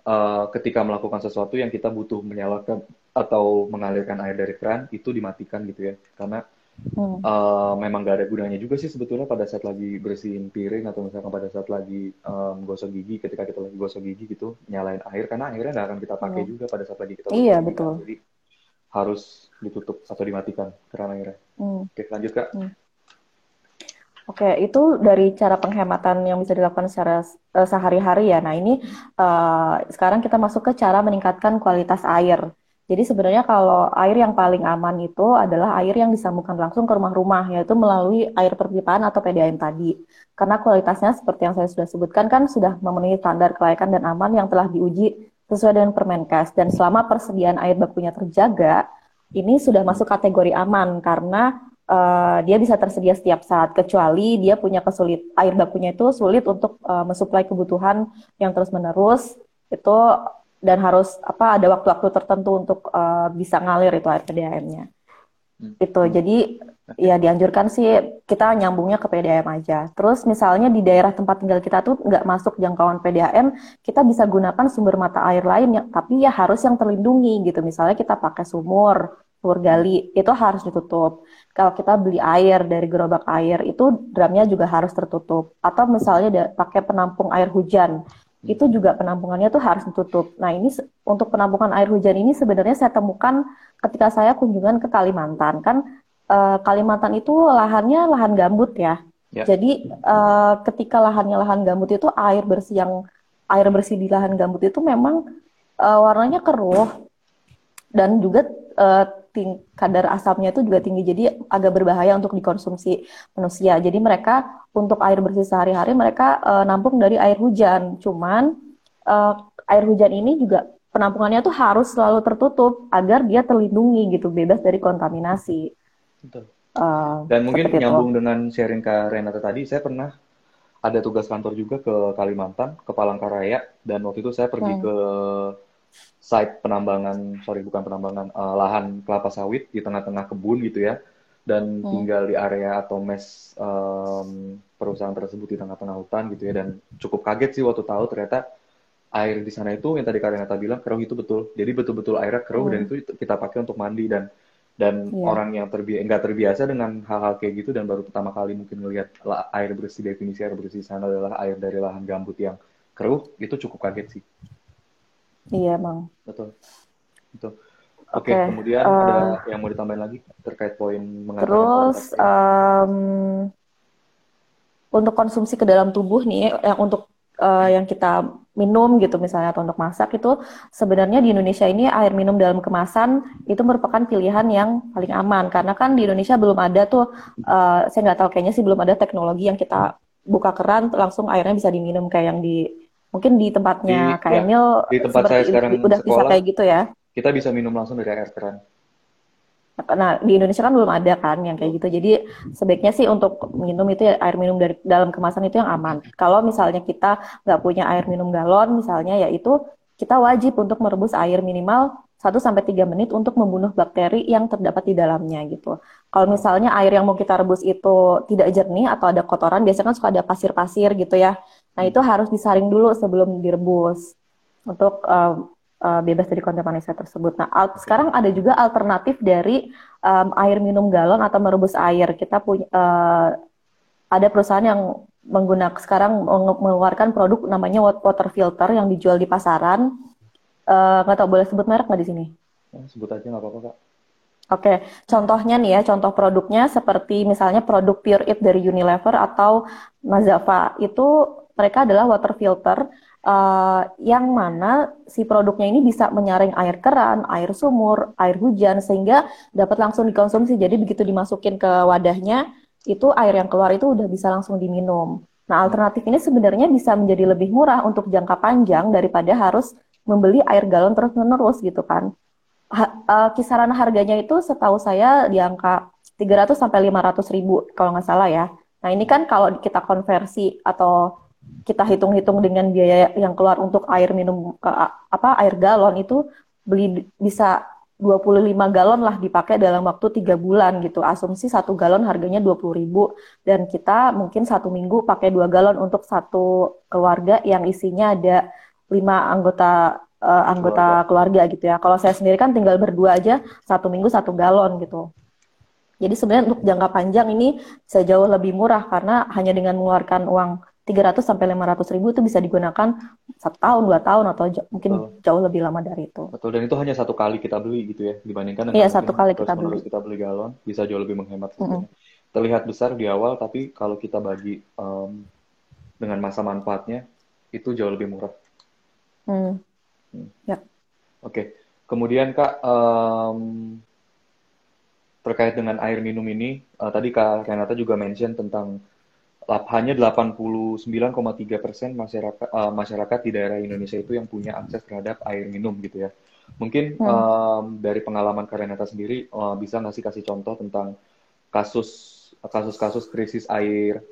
uh, ketika melakukan sesuatu yang kita butuh menyalakan atau mengalirkan air dari keran itu dimatikan gitu ya, karena Hmm. Uh, memang gak ada gunanya juga sih sebetulnya pada saat lagi bersihin piring atau misalkan pada saat lagi um, gosok gigi ketika kita lagi gosok gigi gitu nyalain air karena akhirnya nggak akan kita pakai hmm. juga pada saat lagi kita iya betul jadi harus ditutup atau dimatikan keran airnya hmm. oke lanjut kak hmm. Oke, itu dari cara penghematan yang bisa dilakukan secara uh, sehari-hari ya. Nah, ini uh, sekarang kita masuk ke cara meningkatkan kualitas air. Jadi sebenarnya kalau air yang paling aman itu adalah air yang disambungkan langsung ke rumah-rumah, yaitu melalui air perpipaan atau PDAM tadi. Karena kualitasnya seperti yang saya sudah sebutkan kan sudah memenuhi standar kelayakan dan aman yang telah diuji sesuai dengan Permenkes. Dan selama persediaan air bakunya terjaga, ini sudah masuk kategori aman karena uh, dia bisa tersedia setiap saat, kecuali dia punya kesulit air bakunya itu sulit untuk uh, mensuplai kebutuhan yang terus-menerus itu dan harus apa ada waktu-waktu tertentu untuk uh, bisa ngalir itu air PDAM-nya. Hmm. Itu. Jadi ya dianjurkan sih kita nyambungnya ke PDAM aja. Terus misalnya di daerah tempat tinggal kita tuh nggak masuk jangkauan PDAM, kita bisa gunakan sumber mata air lain yang tapi ya harus yang terlindungi gitu. Misalnya kita pakai sumur, sumur gali, itu harus ditutup. Kalau kita beli air dari gerobak air, itu drumnya juga harus tertutup. Atau misalnya pakai penampung air hujan, itu juga penampungannya tuh harus ditutup. Nah ini untuk penampungan air hujan ini sebenarnya saya temukan ketika saya kunjungan ke Kalimantan kan uh, Kalimantan itu lahannya lahan gambut ya. ya. Jadi uh, ketika lahannya lahan gambut itu air bersih yang air bersih di lahan gambut itu memang uh, warnanya keruh dan juga ting kadar asamnya itu juga tinggi jadi agak berbahaya untuk dikonsumsi manusia jadi mereka untuk air bersih sehari-hari mereka uh, nampung dari air hujan cuman uh, air hujan ini juga penampungannya tuh harus selalu tertutup agar dia terlindungi gitu bebas dari kontaminasi Betul. Uh, dan mungkin nyambung itu. dengan sharing ke Renata tadi saya pernah ada tugas kantor juga ke Kalimantan ke Palangkaraya dan waktu itu saya pergi hmm. ke site penambangan, sorry bukan penambangan, uh, lahan kelapa sawit di tengah-tengah kebun gitu ya, dan hmm. tinggal di area atau mes um, perusahaan tersebut di tengah-tengah hutan gitu ya, dan cukup kaget sih waktu tahu ternyata air di sana itu yang tadi Karenata bilang keruh itu betul, jadi betul-betul airnya keruh hmm. dan itu kita pakai untuk mandi dan dan yeah. orang yang terbi nggak terbiasa dengan hal-hal kayak gitu dan baru pertama kali mungkin melihat air bersih definisi air bersih sana adalah air dari lahan gambut yang keruh itu cukup kaget sih. Iya, Bang. Betul. Betul. Oke, okay, kemudian uh, ada yang mau ditambahin lagi terkait poin mengatakan Terus um, untuk konsumsi ke dalam tubuh nih yang untuk uh, yang kita minum gitu misalnya atau untuk masak itu sebenarnya di Indonesia ini air minum dalam kemasan itu merupakan pilihan yang paling aman karena kan di Indonesia belum ada tuh uh, saya nggak tahu kayaknya sih belum ada teknologi yang kita buka keran langsung airnya bisa diminum kayak yang di Mungkin di tempatnya di, Kak ya, Emil di tempat saya sekarang udah sekolah, bisa kayak gitu ya. Kita bisa minum langsung dari air keran. Nah, di Indonesia kan belum ada kan yang kayak gitu. Jadi sebaiknya sih untuk minum itu ya, air minum dari dalam kemasan itu yang aman. Kalau misalnya kita nggak punya air minum galon misalnya ya itu kita wajib untuk merebus air minimal 1 sampai 3 menit untuk membunuh bakteri yang terdapat di dalamnya gitu. Kalau misalnya air yang mau kita rebus itu tidak jernih atau ada kotoran, biasanya kan suka ada pasir-pasir gitu ya. Nah, itu harus disaring dulu sebelum direbus untuk uh, uh, bebas dari kontaminasi tersebut. Nah, sekarang ada juga alternatif dari um, air minum galon atau merebus air. Kita punya uh, ada perusahaan yang menggunakan sekarang mengeluarkan produk namanya water filter yang dijual di pasaran. Nggak uh, tahu boleh sebut merek nggak di sini? Ya, sebut aja nggak apa-apa kak. Oke, contohnya nih ya, contoh produknya seperti misalnya produk Pure It dari Unilever atau Mazava. Itu mereka adalah water filter uh, yang mana si produknya ini bisa menyaring air keran, air sumur, air hujan sehingga dapat langsung dikonsumsi. Jadi begitu dimasukin ke wadahnya, itu air yang keluar itu udah bisa langsung diminum. Nah, alternatif ini sebenarnya bisa menjadi lebih murah untuk jangka panjang daripada harus membeli air galon terus-menerus gitu kan. Ha, uh, kisaran harganya itu setahu saya di angka 300 sampai 500 ribu kalau nggak salah ya. Nah, ini kan kalau kita konversi atau kita hitung-hitung dengan biaya yang keluar untuk air minum uh, apa air galon itu beli bisa 25 galon lah dipakai dalam waktu tiga bulan gitu. Asumsi satu galon harganya 20 ribu dan kita mungkin satu minggu pakai dua galon untuk satu keluarga yang isinya ada lima anggota uh, anggota keluarga. keluarga gitu ya. Kalau saya sendiri kan tinggal berdua aja satu minggu satu galon gitu. Jadi sebenarnya untuk jangka panjang ini bisa jauh lebih murah karena hanya dengan mengeluarkan uang 300 sampai 500 ribu itu bisa digunakan satu tahun, dua tahun atau mungkin Betul. jauh lebih lama dari itu. Betul dan itu hanya satu kali kita beli gitu ya dibandingkan dengan iya, satu kali kita beli. kita beli galon bisa jauh lebih menghemat. Mm -hmm. Terlihat besar di awal tapi kalau kita bagi um, dengan masa manfaatnya itu jauh lebih murah. Hmm. Hmm. Ya. Oke, okay. kemudian kak um, terkait dengan air minum ini, uh, tadi kak Renata juga mention tentang hanya 89,3 persen masyarakat uh, masyarakat di daerah Indonesia itu yang punya akses terhadap air minum gitu ya. Mungkin hmm. um, dari pengalaman Karenata sendiri uh, bisa ngasih kasih contoh tentang kasus kasus-kasus krisis air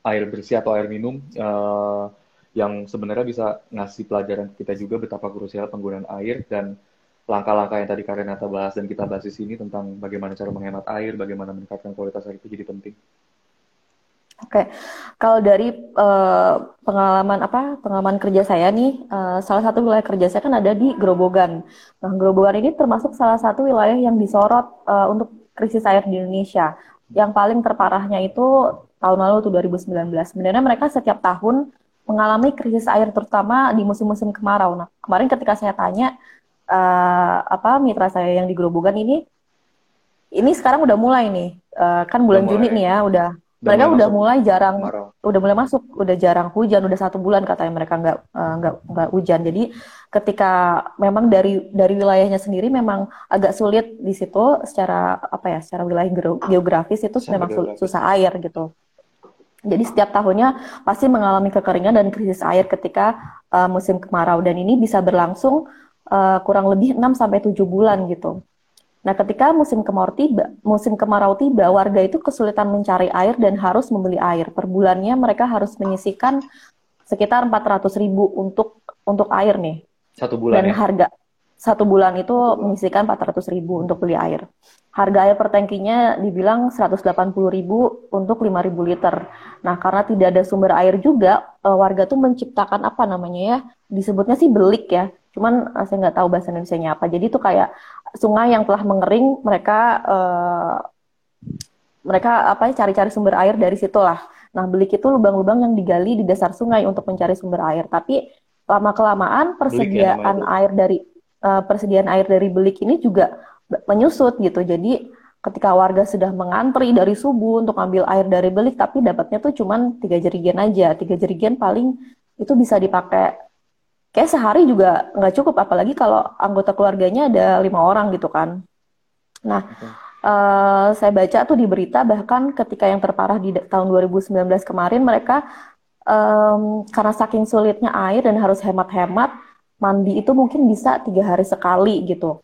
air bersih atau air minum uh, yang sebenarnya bisa ngasih pelajaran kita juga betapa krusial penggunaan air dan langkah-langkah yang tadi Karenata bahas dan kita bahas di sini tentang bagaimana cara menghemat air, bagaimana meningkatkan kualitas air itu jadi penting. Oke, kalau dari uh, pengalaman apa pengalaman kerja saya nih, uh, salah satu wilayah kerja saya kan ada di Grobogan. Nah, Grobogan ini termasuk salah satu wilayah yang disorot uh, untuk krisis air di Indonesia. Yang paling terparahnya itu tahun lalu tuh 2019. Sebenarnya mereka setiap tahun mengalami krisis air terutama di musim-musim kemarau. Nah, kemarin ketika saya tanya uh, apa mitra saya yang di Grobogan ini, ini sekarang udah mulai nih, uh, kan bulan Juni nih ya, udah mereka udah mulai jarang marau. udah mulai masuk udah jarang hujan udah satu bulan katanya mereka nggak uh, nggak nggak hujan jadi ketika memang dari dari wilayahnya sendiri memang agak sulit di situ secara apa ya secara wilayah geografis itu memang geografis. susah air gitu jadi setiap tahunnya pasti mengalami kekeringan dan krisis air ketika uh, musim kemarau dan ini bisa berlangsung uh, kurang lebih 6 sampai 7 bulan gitu. Nah, ketika musim kemarau tiba, musim kemarau tiba, warga itu kesulitan mencari air dan harus membeli air. Per bulannya mereka harus menyisikan sekitar 400 ribu untuk untuk air nih. Satu bulan Dan ya? harga satu bulan itu menyisikan 400 ribu untuk beli air. Harga air per tangkinya dibilang 180 ribu untuk 5 ribu liter. Nah, karena tidak ada sumber air juga, eh, warga tuh menciptakan apa namanya ya, disebutnya sih belik ya cuman uh, saya nggak tahu bahasa Indonesia-nya apa. Jadi itu kayak sungai yang telah mengering, mereka uh, mereka apa ya cari-cari sumber air dari situlah. Nah, belik itu lubang-lubang yang digali di dasar sungai untuk mencari sumber air. Tapi lama kelamaan persediaan air dari uh, persediaan air dari belik ini juga menyusut gitu. Jadi ketika warga sudah mengantri dari subuh untuk ambil air dari belik, tapi dapatnya tuh cuma tiga jerigen aja. Tiga jerigen paling itu bisa dipakai kayak sehari juga nggak cukup apalagi kalau anggota keluarganya ada lima orang gitu kan. Nah uh, saya baca tuh di berita bahkan ketika yang terparah di tahun 2019 kemarin mereka um, karena saking sulitnya air dan harus hemat-hemat mandi itu mungkin bisa tiga hari sekali gitu.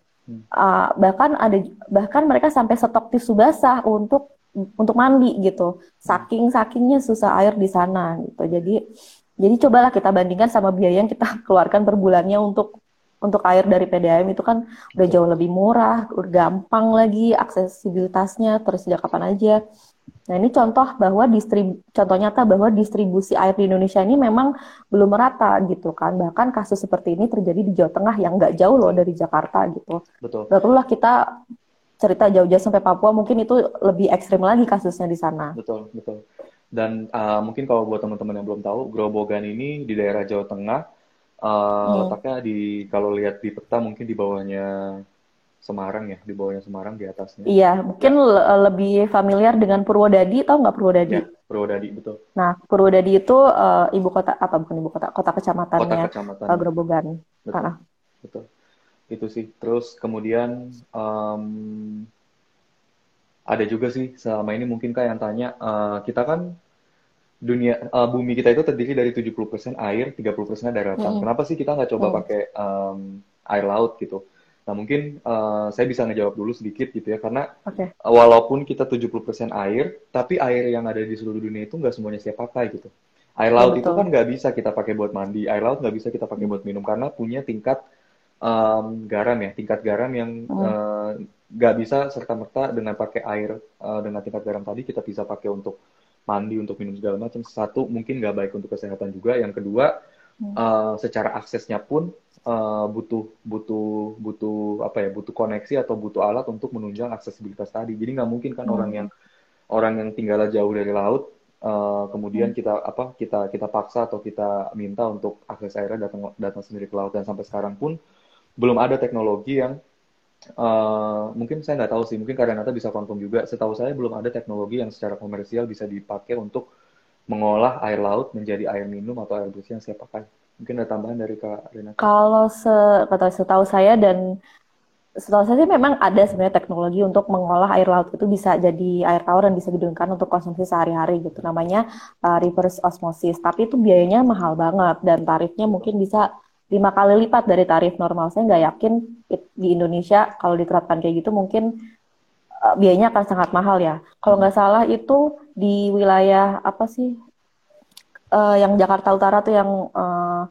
Uh, bahkan ada bahkan mereka sampai stok tisu basah untuk untuk mandi gitu. Saking sakingnya susah air di sana gitu. Jadi jadi cobalah kita bandingkan sama biaya yang kita keluarkan per bulannya untuk untuk air dari PDAM itu kan udah jauh lebih murah, udah gampang lagi aksesibilitasnya, terus sejak kapan aja. Nah ini contoh bahwa distrib contoh nyata bahwa distribusi air di Indonesia ini memang belum merata gitu kan. Bahkan kasus seperti ini terjadi di Jawa Tengah yang nggak jauh loh dari Jakarta gitu. Betul. Gak perlulah kita cerita jauh-jauh sampai Papua mungkin itu lebih ekstrim lagi kasusnya di sana. Betul betul. Dan uh, mungkin kalau buat teman-teman yang belum tahu, Grobogan ini di daerah Jawa Tengah, uh, letaknya di kalau lihat di peta mungkin di bawahnya Semarang ya, di bawahnya Semarang di atasnya. Iya, mungkin le lebih familiar dengan Purwodadi, tahu nggak Purwodadi? Ya, Purwodadi betul. Nah, Purwodadi itu uh, ibu kota apa bukan ibu kota, kota kecamatannya kota kecamatan. Uh, Grobogan. Betul. Ah. betul. Itu sih. Terus kemudian um, ada juga sih selama ini mungkin kak yang tanya uh, kita kan dunia uh, bumi kita itu terdiri dari 70% air, 30% daratan. Mm. Kenapa sih kita nggak coba mm. pakai um, air laut gitu? Nah mungkin uh, saya bisa ngejawab dulu sedikit gitu ya karena okay. walaupun kita 70% air, tapi air yang ada di seluruh dunia itu nggak semuanya siap pakai gitu. Air laut oh, itu kan nggak bisa kita pakai buat mandi, air laut nggak bisa kita pakai buat minum karena punya tingkat um, garam ya, tingkat garam yang Hmm. nggak uh, bisa serta-merta dengan pakai air uh, dengan tingkat garam tadi kita bisa pakai untuk mandi, untuk minum segala macam. Satu mungkin nggak baik untuk kesehatan juga. Yang kedua Hmm. uh, secara aksesnya pun uh, butuh butuh butuh apa ya butuh koneksi atau butuh alat untuk menunjang aksesibilitas tadi. Jadi nggak mungkin kan orang Hmm. yang orang yang tinggal jauh dari laut uh, kemudian Hmm. kita apa kita kita paksa atau kita minta untuk akses airnya datang datang sendiri ke laut dan sampai sekarang pun belum ada teknologi yang uh, mungkin saya nggak tahu sih mungkin Karenata bisa konfirm juga setahu saya belum ada teknologi yang secara komersial bisa dipakai untuk mengolah air laut menjadi air minum atau air bersih yang saya pakai mungkin ada tambahan dari Kak Renata Kalau se kata setahu saya dan setahu saya sih memang ada sebenarnya teknologi untuk mengolah air laut itu bisa jadi air tawar dan bisa digunakan untuk konsumsi sehari-hari gitu. Namanya uh, reverse osmosis. Tapi itu biayanya mahal banget dan tarifnya mungkin bisa lima kali lipat dari tarif normal. Saya nggak yakin it- di Indonesia kalau diterapkan kayak gitu mungkin uh, biayanya akan sangat mahal ya. Kalau nggak salah itu di wilayah apa sih uh, yang Jakarta Utara tuh yang uh,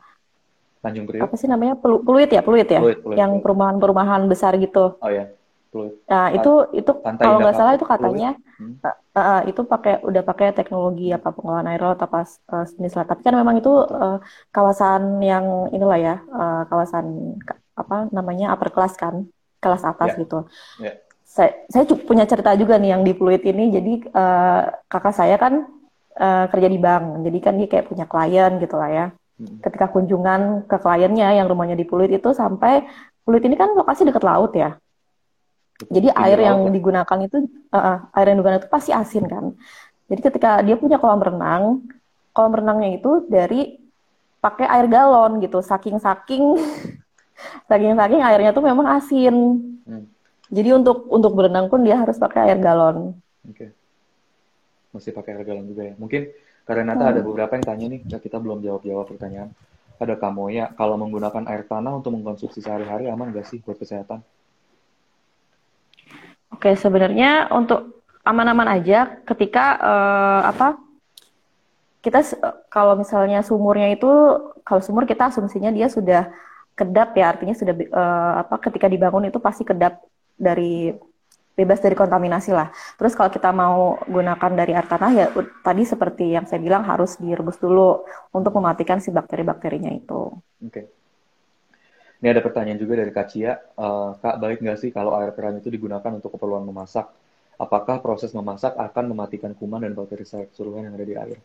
Tanjung Priok apa sih namanya Pelu- Pluit ya Pluit ya Pluit Pluit yang perumahan-perumahan besar gitu. oh ya Pluit Nah itu itu Pantai kalau nggak salah itu Pluit katanya hmm. uh, uh, itu pakai udah pakai teknologi apa pengolahan air laut apa uh, sejenis lah. Tapi kan memang itu uh, kawasan yang inilah ya uh, kawasan ka- apa namanya upper class kan kelas atas ya gitu. ya Saya saya punya cerita juga nih yang di Pluit ini. Jadi uh, kakak saya kan uh, kerja di bank. Jadi kan dia kayak punya klien gitu lah ya Hmm. ketika kunjungan ke kliennya yang rumahnya di Pluit itu sampai Pluit ini kan lokasi dekat laut ya. Jadi air yang ya digunakan itu uh, air yang digunakan itu pasti asin kan. Jadi ketika dia punya kolam renang, kolam renangnya itu dari pakai air galon gitu. Saking-saking saking-saking airnya tuh memang asin. hmm. Jadi untuk untuk berenang pun dia harus pakai air galon. oke masih pakai air galon juga ya mungkin karena Renata ada Hmm. beberapa yang tanya nih ya kita belum jawab-jawab pertanyaan ada Kamoya kalau menggunakan air tanah untuk mengkonsumsi sehari-hari aman nggak sih buat kesehatan Oke, sebenarnya untuk aman-aman aja ketika eh, apa kita kalau misalnya sumurnya itu kalau sumur kita asumsinya dia sudah kedap ya artinya sudah eh, apa ketika dibangun itu pasti kedap dari bebas dari kontaminasi lah. Terus kalau kita mau gunakan dari air tanah ya tadi seperti yang saya bilang harus direbus dulu untuk mematikan si bakteri-bakterinya itu. oke Ini ada pertanyaan juga dari Kak Cia. Eh, Kak, baik nggak sih kalau air keran itu digunakan untuk keperluan memasak? Apakah proses memasak akan mematikan kuman dan bakteri secara keseluruhan yang ada di air?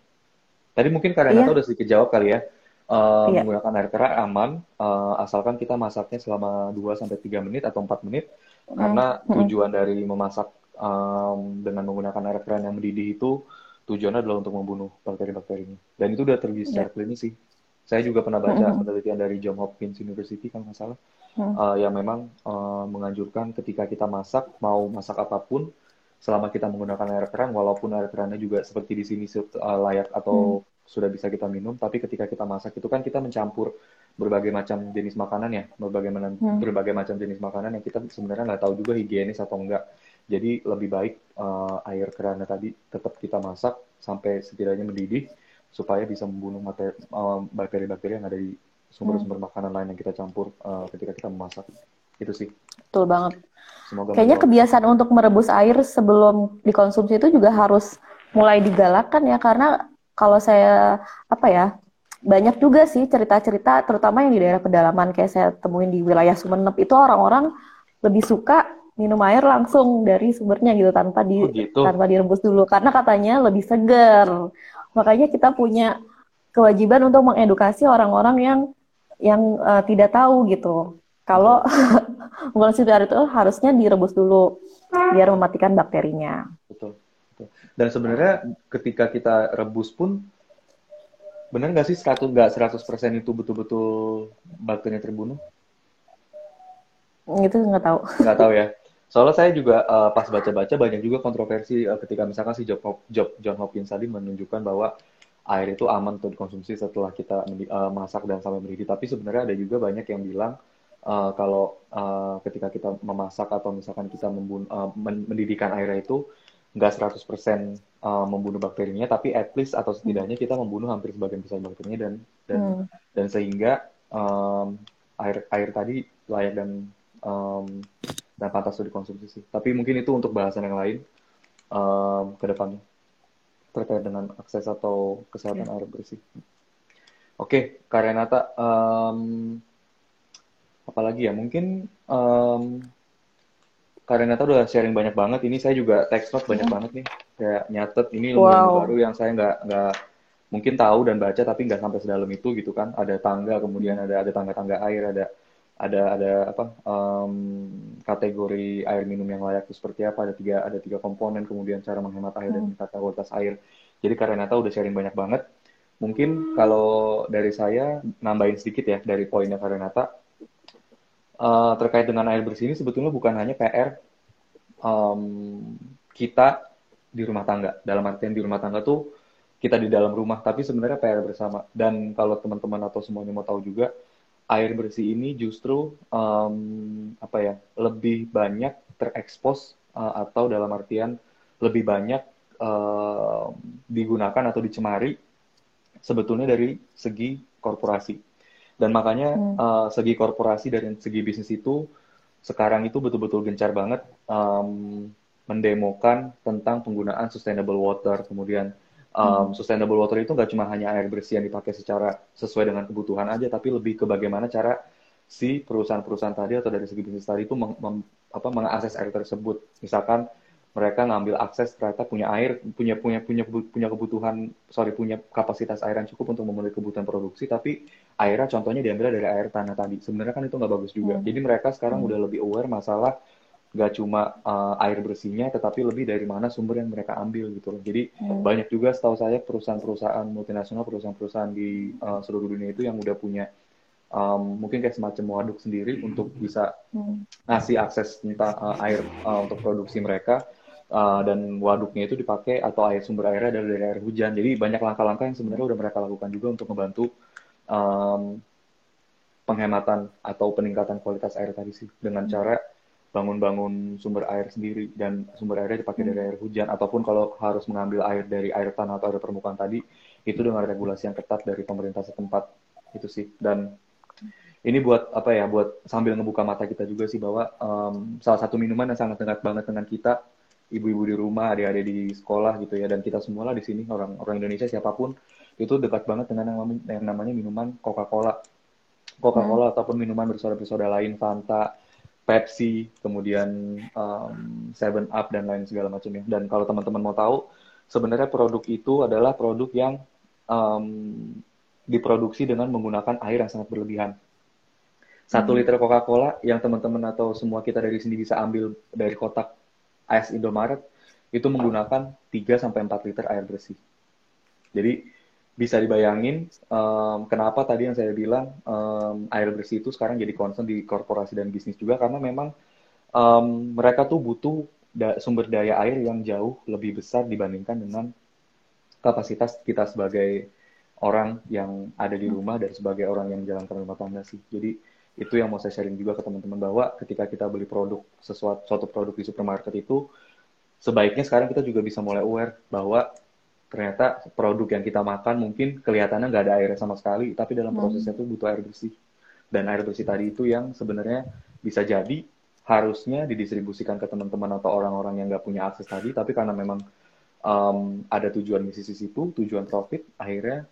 Tadi mungkin Kak Renata Iya, udah sedikit jawab kali ya. Eh, iya. menggunakan air keran aman, eh, asalkan kita masaknya selama 2-3 menit atau 4 menit. Mm, Karena mm, tujuan dari memasak em, dengan menggunakan air keran yang mendidih itu tujuannya adalah untuk membunuh bakteri-bakterinya. Dan itu udah terbukti iya. secara klinis sih. Saya juga pernah baca mm, penelitian dari Johns Hopkins University kan nggak salah, mm, eh, yang memang eh, menganjurkan ketika kita masak, mau masak apa pun, selama kita menggunakan air keran, walaupun air kerannya juga seperti di sini eh, layak mm, atau sudah bisa kita minum, tapi ketika kita masak itu kan kita mencampur berbagai macam jenis makanan ya, berbagai mana- mm. berbagai macam jenis makanan yang kita sebenarnya nggak tahu juga higienis atau enggak. Jadi lebih baik eh, air kerannya tadi tetap kita masak sampai setidaknya mendidih supaya bisa membunuh materi- eh, bakteri-bakteri yang ada di sumber-sumber makanan lain yang kita campur eh, ketika kita memasak. Itu sih. Betul banget. Semoga Kayaknya menjawab. kebiasaan untuk merebus air sebelum dikonsumsi itu juga harus mulai digalakkan ya karena kalau saya apa ya banyak juga sih cerita-cerita terutama yang di daerah pedalaman kayak saya temuin di wilayah Sumeneb itu orang-orang lebih suka minum air langsung dari sumbernya gitu tanpa di Oh gitu. tanpa direbus dulu karena katanya lebih segar. Makanya kita punya kewajiban untuk mengedukasi orang-orang yang yang eh, tidak tahu gitu. Kalau mengkonsumsi air itu harusnya direbus dulu biar mematikan bakterinya. Betul. Betul. Dan sebenarnya ketika kita rebus pun benar nggak sih 100 nggak 100% itu betul-betul bakterinya terbunuh? Itu nggak tahu. Nggak tahu ya. Soalnya saya juga eh, pas baca-baca banyak juga kontroversi eh, ketika misalkan si Job, Job- John Hopkins tadi menunjukkan bahwa air itu aman untuk dikonsumsi setelah kita eh, masak dan sampai mendidih. Tapi sebenarnya ada juga banyak yang bilang eh, kalau eh, ketika kita memasak atau misalkan kita membun- men- mendidihkan airnya itu nggak 100% eh, membunuh bakterinya, tapi at least atau Hmm. setidaknya kita membunuh hampir sebagian besar bakterinya dan dan Hmm. dan sehingga em, air air tadi layak dan um, dan pantas untuk dikonsumsi sih. Tapi mungkin itu untuk bahasan yang lain um, ke depannya terkait dengan akses atau kesehatan yeah. air bersih. Oke, okay, Renata, um, apalagi ya? Mungkin um, Renata udah sharing banyak banget. Ini saya juga text note banyak hmm. banget nih, kayak nyatet ini ilmu wow. baru yang saya nggak nggak mungkin tahu dan baca tapi nggak sampai sedalam itu gitu kan. Ada tangga, kemudian ada ada tangga-tangga air, ada ada ada apa um, kategori air minum yang layak itu seperti apa ada tiga ada tiga komponen kemudian cara menghemat air hmm. dan meningkatkan kualitas air jadi Karenata udah sharing banyak banget Mungkin kalau dari saya nambahin sedikit ya dari poinnya Karenata uh, terkait dengan air bersih ini sebetulnya bukan hanya PR um, kita di rumah tangga. Dalam artian di rumah tangga tuh kita di dalam rumah, tapi sebenarnya PR bersama. Dan kalau teman-teman atau semuanya mau tahu juga, air bersih ini justru um, apa ya lebih banyak terekspos uh, atau dalam artian lebih banyak uh, digunakan atau dicemari sebetulnya dari segi korporasi. Dan makanya hmm. uh, segi korporasi dari segi bisnis itu sekarang itu betul-betul gencar banget um, mendemokan tentang penggunaan sustainable water. Kemudian um, hmm. sustainable water itu nggak cuma hanya air bersih yang dipakai secara sesuai dengan kebutuhan aja, tapi lebih ke bagaimana cara si perusahaan-perusahaan tadi atau dari segi bisnis tadi itu meng, mem, apa, mengakses air tersebut. Misalkan mereka ngambil akses ternyata punya air punya punya punya punya kebutuhan sorry punya kapasitas air yang cukup untuk memenuhi kebutuhan produksi tapi airnya contohnya diambil dari air tanah tadi sebenarnya kan itu nggak bagus juga hmm. jadi mereka sekarang hmm. udah lebih aware masalah nggak cuma uh, air bersihnya tetapi lebih dari mana sumber yang mereka ambil gitu loh jadi hmm. banyak juga setahu saya perusahaan-perusahaan multinasional perusahaan-perusahaan di uh, seluruh dunia itu yang udah punya um, mungkin kayak semacam waduk sendiri untuk bisa hmm. ngasih akses tentang uh, air uh, untuk produksi mereka uh, dan waduknya itu dipakai atau air sumber airnya dari, dari air hujan. Jadi banyak langkah-langkah yang sebenarnya udah mereka lakukan juga untuk membantu um, penghematan atau peningkatan kualitas air tadi sih dengan hmm. cara bangun-bangun sumber air sendiri dan sumber airnya dipakai hmm. dari air hujan ataupun kalau harus mengambil air dari air tanah atau air permukaan tadi itu dengan regulasi yang ketat dari pemerintah setempat itu sih dan ini buat apa ya buat sambil ngebuka mata kita juga sih bahwa um, salah satu minuman yang sangat dekat banget dengan kita ibu-ibu di rumah, adik-adik di sekolah gitu ya, dan kita semua lah di sini orang orang Indonesia siapa pun itu dekat banget dengan yang, yang namanya minuman Coca-Cola, Coca-Cola hmm. ataupun minuman bersoda-bersoda lain, Fanta, Pepsi, kemudian um, Seven Up dan lain segala macamnya. Dan kalau teman-teman mau tahu, sebenarnya produk itu adalah produk yang um, diproduksi dengan menggunakan air yang sangat berlebihan. Satu hmm. liter Coca-Cola yang teman-teman atau semua kita dari sini bisa ambil dari kotak AS Indomaret itu menggunakan 3 sampai 4 liter air bersih. Jadi bisa dibayangin um, kenapa tadi yang saya bilang um, air bersih itu sekarang jadi concern di korporasi dan bisnis juga karena memang um, mereka tuh butuh da sumber daya air yang jauh lebih besar dibandingkan dengan kapasitas kita sebagai orang yang ada di rumah dan sebagai orang yang menjalankan rumah tangga sih. Jadi itu yang mau saya sharing juga ke teman-teman bahwa ketika kita beli produk sesuatu suatu produk di supermarket itu sebaiknya sekarang kita juga bisa mulai aware bahwa ternyata produk yang kita makan mungkin kelihatannya nggak ada airnya sama sekali tapi dalam hmm. prosesnya itu butuh air bersih dan air bersih tadi itu yang sebenarnya bisa jadi harusnya didistribusikan ke teman-teman atau orang-orang yang nggak punya akses tadi tapi karena memang um, ada tujuan misi situ tujuan profit akhirnya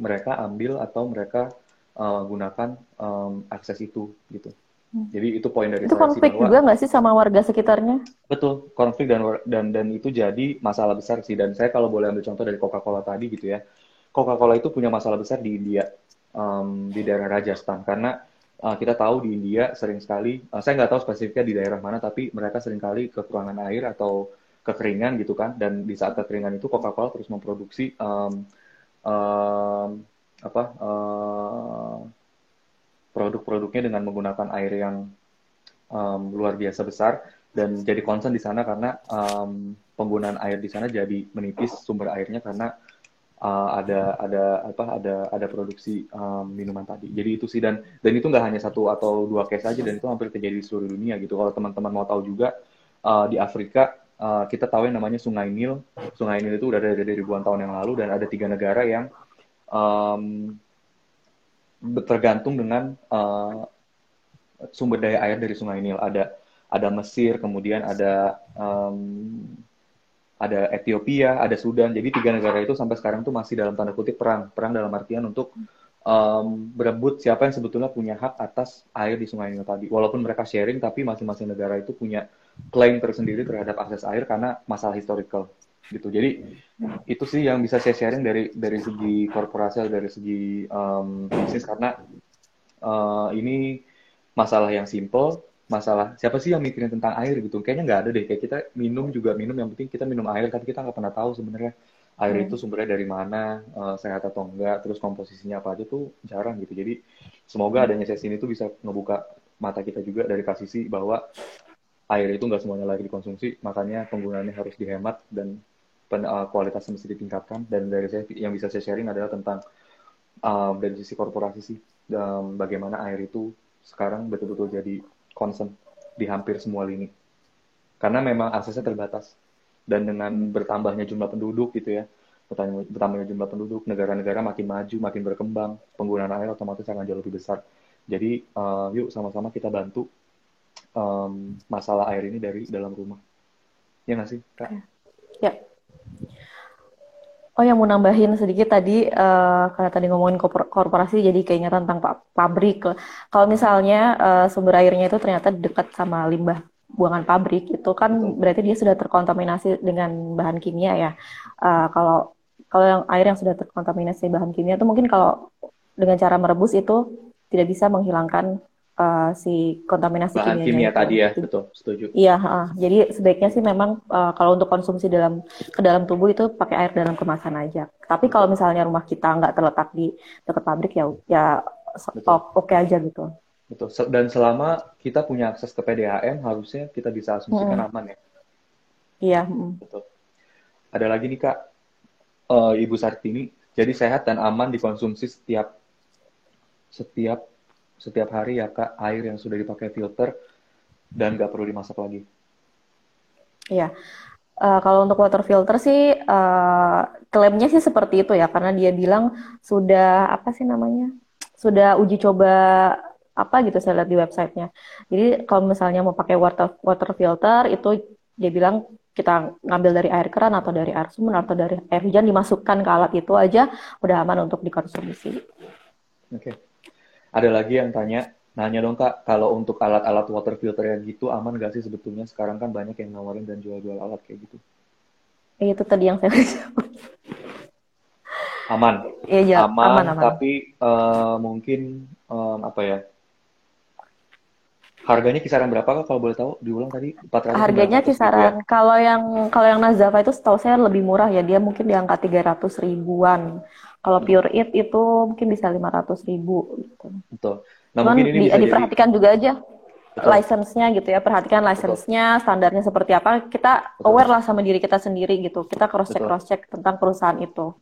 mereka ambil atau mereka uh, gunakan um, akses itu gitu. Hmm. Jadi itu poin dari itu konflik bahwa, juga nggak sih sama warga sekitarnya? Betul, konflik dan dan dan itu jadi masalah besar sih. Dan saya kalau boleh ambil contoh dari Coca-Cola tadi gitu ya, Coca-Cola itu punya masalah besar di India, um, di daerah Rajasthan karena uh, kita tahu di India sering sekali, uh, saya nggak tahu spesifiknya di daerah mana, tapi mereka sering kali kekurangan air atau kekeringan gitu kan. Dan di saat kekeringan itu Coca-Cola terus memproduksi um, um, apa uh, produk-produknya dengan menggunakan air yang um, luar biasa besar dan jadi concern di sana karena um, penggunaan air di sana jadi menipis sumber airnya karena uh, ada ada apa ada ada produksi um, minuman tadi. Jadi itu sih dan dan itu nggak hanya satu atau dua case aja dan itu hampir terjadi di seluruh dunia gitu. Kalau teman-teman mau tahu juga uh, di Afrika uh, kita tahu yang namanya Sungai Nil. Sungai Nil itu udah ada dari ribuan tahun yang lalu dan ada tiga negara yang um, tergantung dengan uh, sumber daya air dari Sungai Nil. Ada ada Mesir, kemudian ada um, ada Ethiopia, ada Sudan. Jadi tiga negara itu sampai sekarang tuh masih dalam tanda kutip perang. Perang dalam artian untuk um, berebut siapa yang sebetulnya punya hak atas air di Sungai Nil tadi. Walaupun mereka sharing, tapi masing-masing negara itu punya klaim tersendiri terhadap akses air karena masalah historical gitu. Jadi itu sih yang bisa saya sharing dari dari segi korporasi atau dari segi um, bisnis. Karena uh, ini masalah yang simple masalah siapa sih yang mikirin tentang air gitu. Kayaknya nggak ada deh. Kayak kita minum juga minum. Yang penting kita minum air. Tapi kita nggak pernah tahu sebenarnya air hmm. itu sumbernya dari mana uh, sehat atau enggak terus komposisinya apa aja tuh jarang gitu. Jadi semoga adanya sesi ini tuh bisa ngebuka mata kita juga dari kasisi bahwa air itu nggak semuanya lagi dikonsumsi. Makanya penggunaannya harus dihemat dan pen, uh, kualitasnya mesti ditingkatkan dan dari saya yang bisa saya sharing adalah tentang um, dari sisi korporasi sih um, bagaimana air itu sekarang betul-betul jadi concern di hampir semua lini. Karena memang aksesnya terbatas. Dan dengan bertambahnya jumlah penduduk gitu ya, bertambahnya jumlah penduduk, negara-negara makin maju, makin berkembang, penggunaan air otomatis akan jauh lebih besar. Jadi uh, yuk sama-sama kita bantu um, masalah air ini dari dalam rumah. Ya nggak sih, Kak? Ya. Oh yang mau nambahin sedikit tadi uh, karena tadi ngomongin korporasi jadi keingetan tentang pabrik. Kalau misalnya uh, sumber airnya itu ternyata dekat sama limbah buangan pabrik itu kan berarti dia sudah terkontaminasi dengan bahan kimia ya. Uh, kalau kalau yang air yang sudah terkontaminasi bahan kimia itu mungkin kalau dengan cara merebus itu tidak bisa menghilangkan uh, si kontaminasi bahan kimia tadi ya betul setuju. Iya uh, jadi sebaiknya sih memang uh, kalau untuk konsumsi dalam ke dalam tubuh itu pakai air dalam kemasan aja. Tapi kalau misalnya rumah kita nggak terletak di dekat pabrik ya ya oke okay aja gitu. Betul. Dan selama kita punya akses ke PDAM harusnya kita bisa asumsikan hmm. aman ya. Iya hmm. betul. Ada lagi nih kak. Uh, Ibu Sartini jadi sehat dan aman dikonsumsi setiap setiap setiap hari ya kak air yang sudah dipakai filter dan nggak perlu dimasak lagi. Iya. Uh, kalau untuk water filter sih uh, klaimnya sih seperti itu ya karena dia bilang sudah apa sih namanya sudah uji coba apa gitu saya lihat di websitenya. Jadi kalau misalnya mau pakai water water filter itu dia bilang kita ngambil dari air keran atau dari air sumur atau dari air hujan dimasukkan ke alat itu aja udah aman untuk dikonsumsi. Oke. Okay. Ada lagi yang tanya, nanya dong kak, kalau untuk alat-alat water filter yang gitu aman gak sih sebetulnya? Sekarang kan banyak yang nawarin dan jual-jual alat kayak gitu. Itu tadi yang saya Aman. Iya, ya, aman, aman, aman. Tapi uh, mungkin um, apa ya? Harganya kisaran berapa kak kalau boleh tahu? Diulang tadi 400 Harganya kisaran ya? kalau yang kalau yang Nazafa itu setahu saya lebih murah ya. Dia mungkin di angka 300 ribuan. Kalau pure it itu mungkin bisa lima ratus ribu gitu. Betul. Nah, Cuman mungkin ini di, bisa diperhatikan jadi... juga aja license-nya gitu ya, perhatikan license-nya, standarnya seperti apa. Kita Betul. aware lah sama diri kita sendiri gitu. Kita cross check cross check tentang perusahaan itu.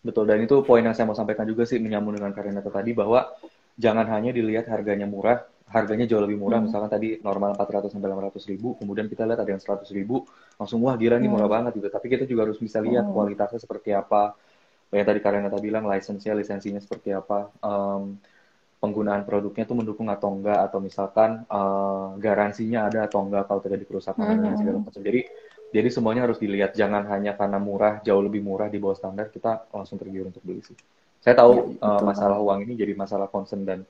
Betul. Dan itu poin yang saya mau sampaikan juga sih menyambung dengan Karina tadi bahwa jangan hanya dilihat harganya murah, harganya jauh lebih murah. Hmm. Misalkan tadi normal 400 sampai 500 ribu, kemudian kita lihat ada yang 100 ribu, langsung wah gila nih murah hmm. banget gitu. Tapi kita juga harus bisa lihat hmm. kualitasnya seperti apa, yang tadi Karena tadi bilang lisensinya lisensinya seperti apa um, penggunaan produknya itu mendukung atau enggak atau misalkan uh, garansinya ada atau enggak kalau terjadi kerusakan mm -hmm. dan segala macam jadi jadi semuanya harus dilihat jangan hanya karena murah jauh lebih murah di bawah standar kita langsung tergiur untuk beli sih saya tahu ya, uh, masalah uang ini jadi masalah concern dan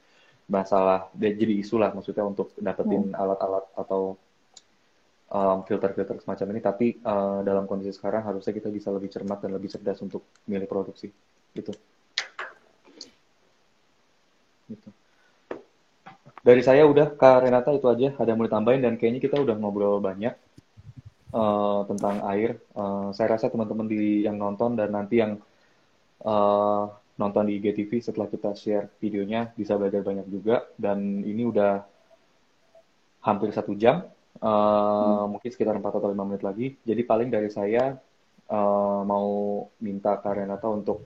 masalah jadi isu lah maksudnya untuk dapetin hmm. alat-alat hmm. atau um, filter-filter semacam ini. Tapi uh, dalam kondisi sekarang harusnya kita bisa lebih cermat dan lebih cerdas untuk milih produksi gitu. Gitu. Dari saya udah Kak Renata itu aja. Ada mau ditambahin? Dan kayaknya kita udah ngobrol banyak uh, tentang air. Uh, saya rasa teman-teman di yang nonton dan nanti yang uh, nonton di IGTV setelah kita share videonya bisa belajar banyak juga dan ini udah hampir satu jam Uh, hmm. Mungkin sekitar 4 atau 5 menit lagi. Jadi paling dari saya uh, mau minta Kak Renata untuk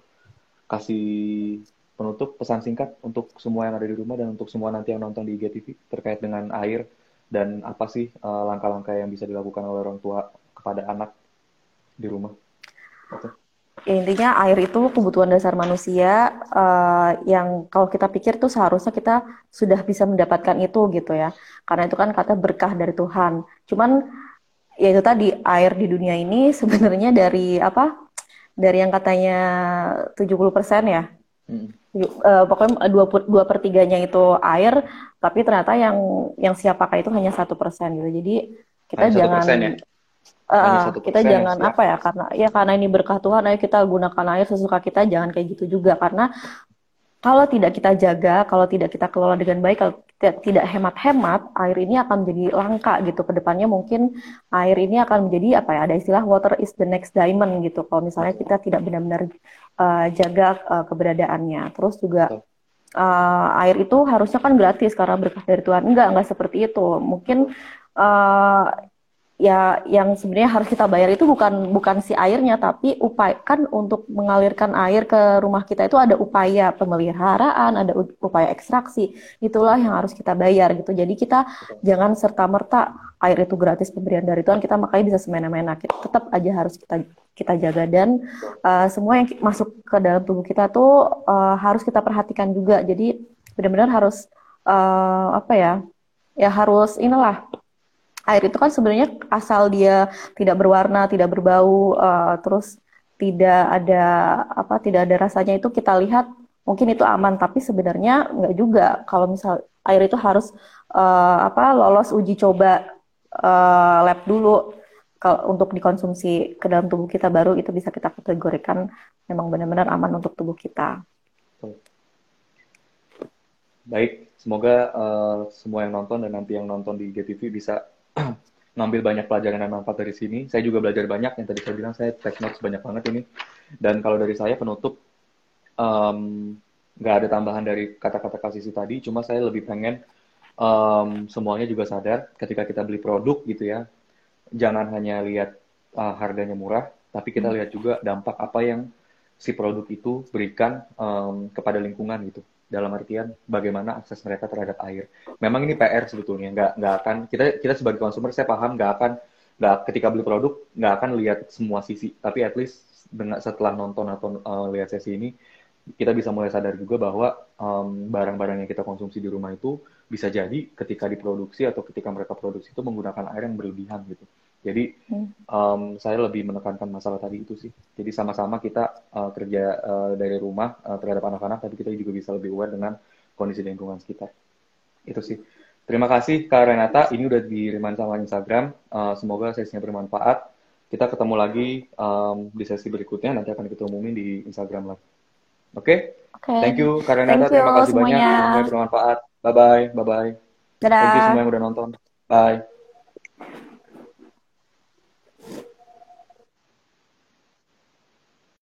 kasih penutup pesan singkat untuk semua yang ada di rumah dan untuk semua nanti yang nonton di IGTV terkait dengan air dan apa sih eh, langkah-langkah uh, yang bisa dilakukan oleh orang tua kepada anak di rumah. Oke. Ya intinya air itu kebutuhan dasar manusia uh, yang kalau kita pikir tuh seharusnya kita sudah bisa mendapatkan itu gitu ya. Karena itu kan kata berkah dari Tuhan. Cuman ya itu tadi air di dunia ini sebenarnya dari apa? Dari yang katanya 70% ya. Hmm. Uh, pokoknya dua, dua per tiganya itu air, tapi ternyata yang yang siap pakai itu hanya satu persen gitu. Jadi kita hanya jangan ya? Uh, kita jangan apa ya karena ya karena ini berkah Tuhan ayo kita gunakan air sesuka kita jangan kayak gitu juga. Karena kalau tidak kita jaga kalau tidak kita kelola dengan baik kalau tidak, tidak hemat-hemat air ini akan menjadi langka gitu. Ke depannya mungkin air ini akan menjadi apa ya ada istilah water is the next diamond gitu. Kalau misalnya kita tidak benar-benar uh, jaga uh, keberadaannya. Terus juga uh, air itu harusnya kan gratis karena berkah dari Tuhan. Enggak enggak seperti itu. Mungkin uh, ya yang sebenarnya harus kita bayar itu bukan bukan si airnya tapi upaya kan untuk mengalirkan air ke rumah kita itu ada upaya pemeliharaan ada upaya ekstraksi itulah yang harus kita bayar gitu. Jadi kita jangan serta merta air itu gratis pemberian dari Tuhan kita makanya bisa semena-mena. Tetap aja harus kita kita jaga. Dan uh, semua yang masuk ke dalam tubuh kita tuh uh, harus kita perhatikan juga. Jadi benar-benar harus uh, apa ya ya harus inilah air itu kan sebenarnya asal dia tidak berwarna, tidak berbau, uh, terus tidak ada apa, tidak ada rasanya itu kita lihat mungkin itu aman, tapi sebenarnya nggak juga. Kalau misal air itu harus uh, apa lolos uji coba uh, lab dulu kalau untuk dikonsumsi ke dalam tubuh kita baru itu bisa kita kategorikan memang benar-benar aman untuk tubuh kita. Baik, semoga uh, semua yang nonton dan nanti yang nonton di GTV bisa ngambil banyak pelajaran dan manfaat dari sini. Saya juga belajar banyak yang tadi saya bilang saya take notes banyak banget ini. Dan kalau dari saya penutup nggak um, ada tambahan dari kata-kata kasih tadi, cuma saya lebih pengen um, semuanya juga sadar ketika kita beli produk gitu ya, jangan hanya lihat uh, harganya murah, tapi kita hmm. lihat juga dampak apa yang si produk itu berikan um, kepada lingkungan gitu dalam artian bagaimana akses mereka terhadap air. Memang ini PR sebetulnya, nggak nggak akan kita kita sebagai konsumer saya paham nggak akan nggak ketika beli produk nggak akan lihat semua sisi, tapi at least dengan setelah nonton atau uh, lihat sesi ini kita bisa mulai sadar juga bahwa barang barang-barang yang kita konsumsi di rumah itu bisa jadi ketika diproduksi atau ketika mereka produksi itu menggunakan air yang berlebihan gitu. Jadi um, saya lebih menekankan masalah tadi itu sih. Jadi sama-sama kita uh, kerja uh, dari rumah uh, terhadap anak-anak, tapi kita juga bisa lebih aware dengan kondisi lingkungan sekitar. Itu sih. Terima kasih Kak Renata. Ini udah diriman sama Instagram. Uh, semoga sesinya bermanfaat. Kita ketemu lagi um, di sesi berikutnya. Nanti akan kita umumin di Instagram lagi. Oke? Okay? Okay. Thank you Kak Renata. Terima kasih semuanya. banyak. Semoga bermanfaat. Bye-bye. Bye-bye. Dadah. Thank you semua yang udah nonton. Bye.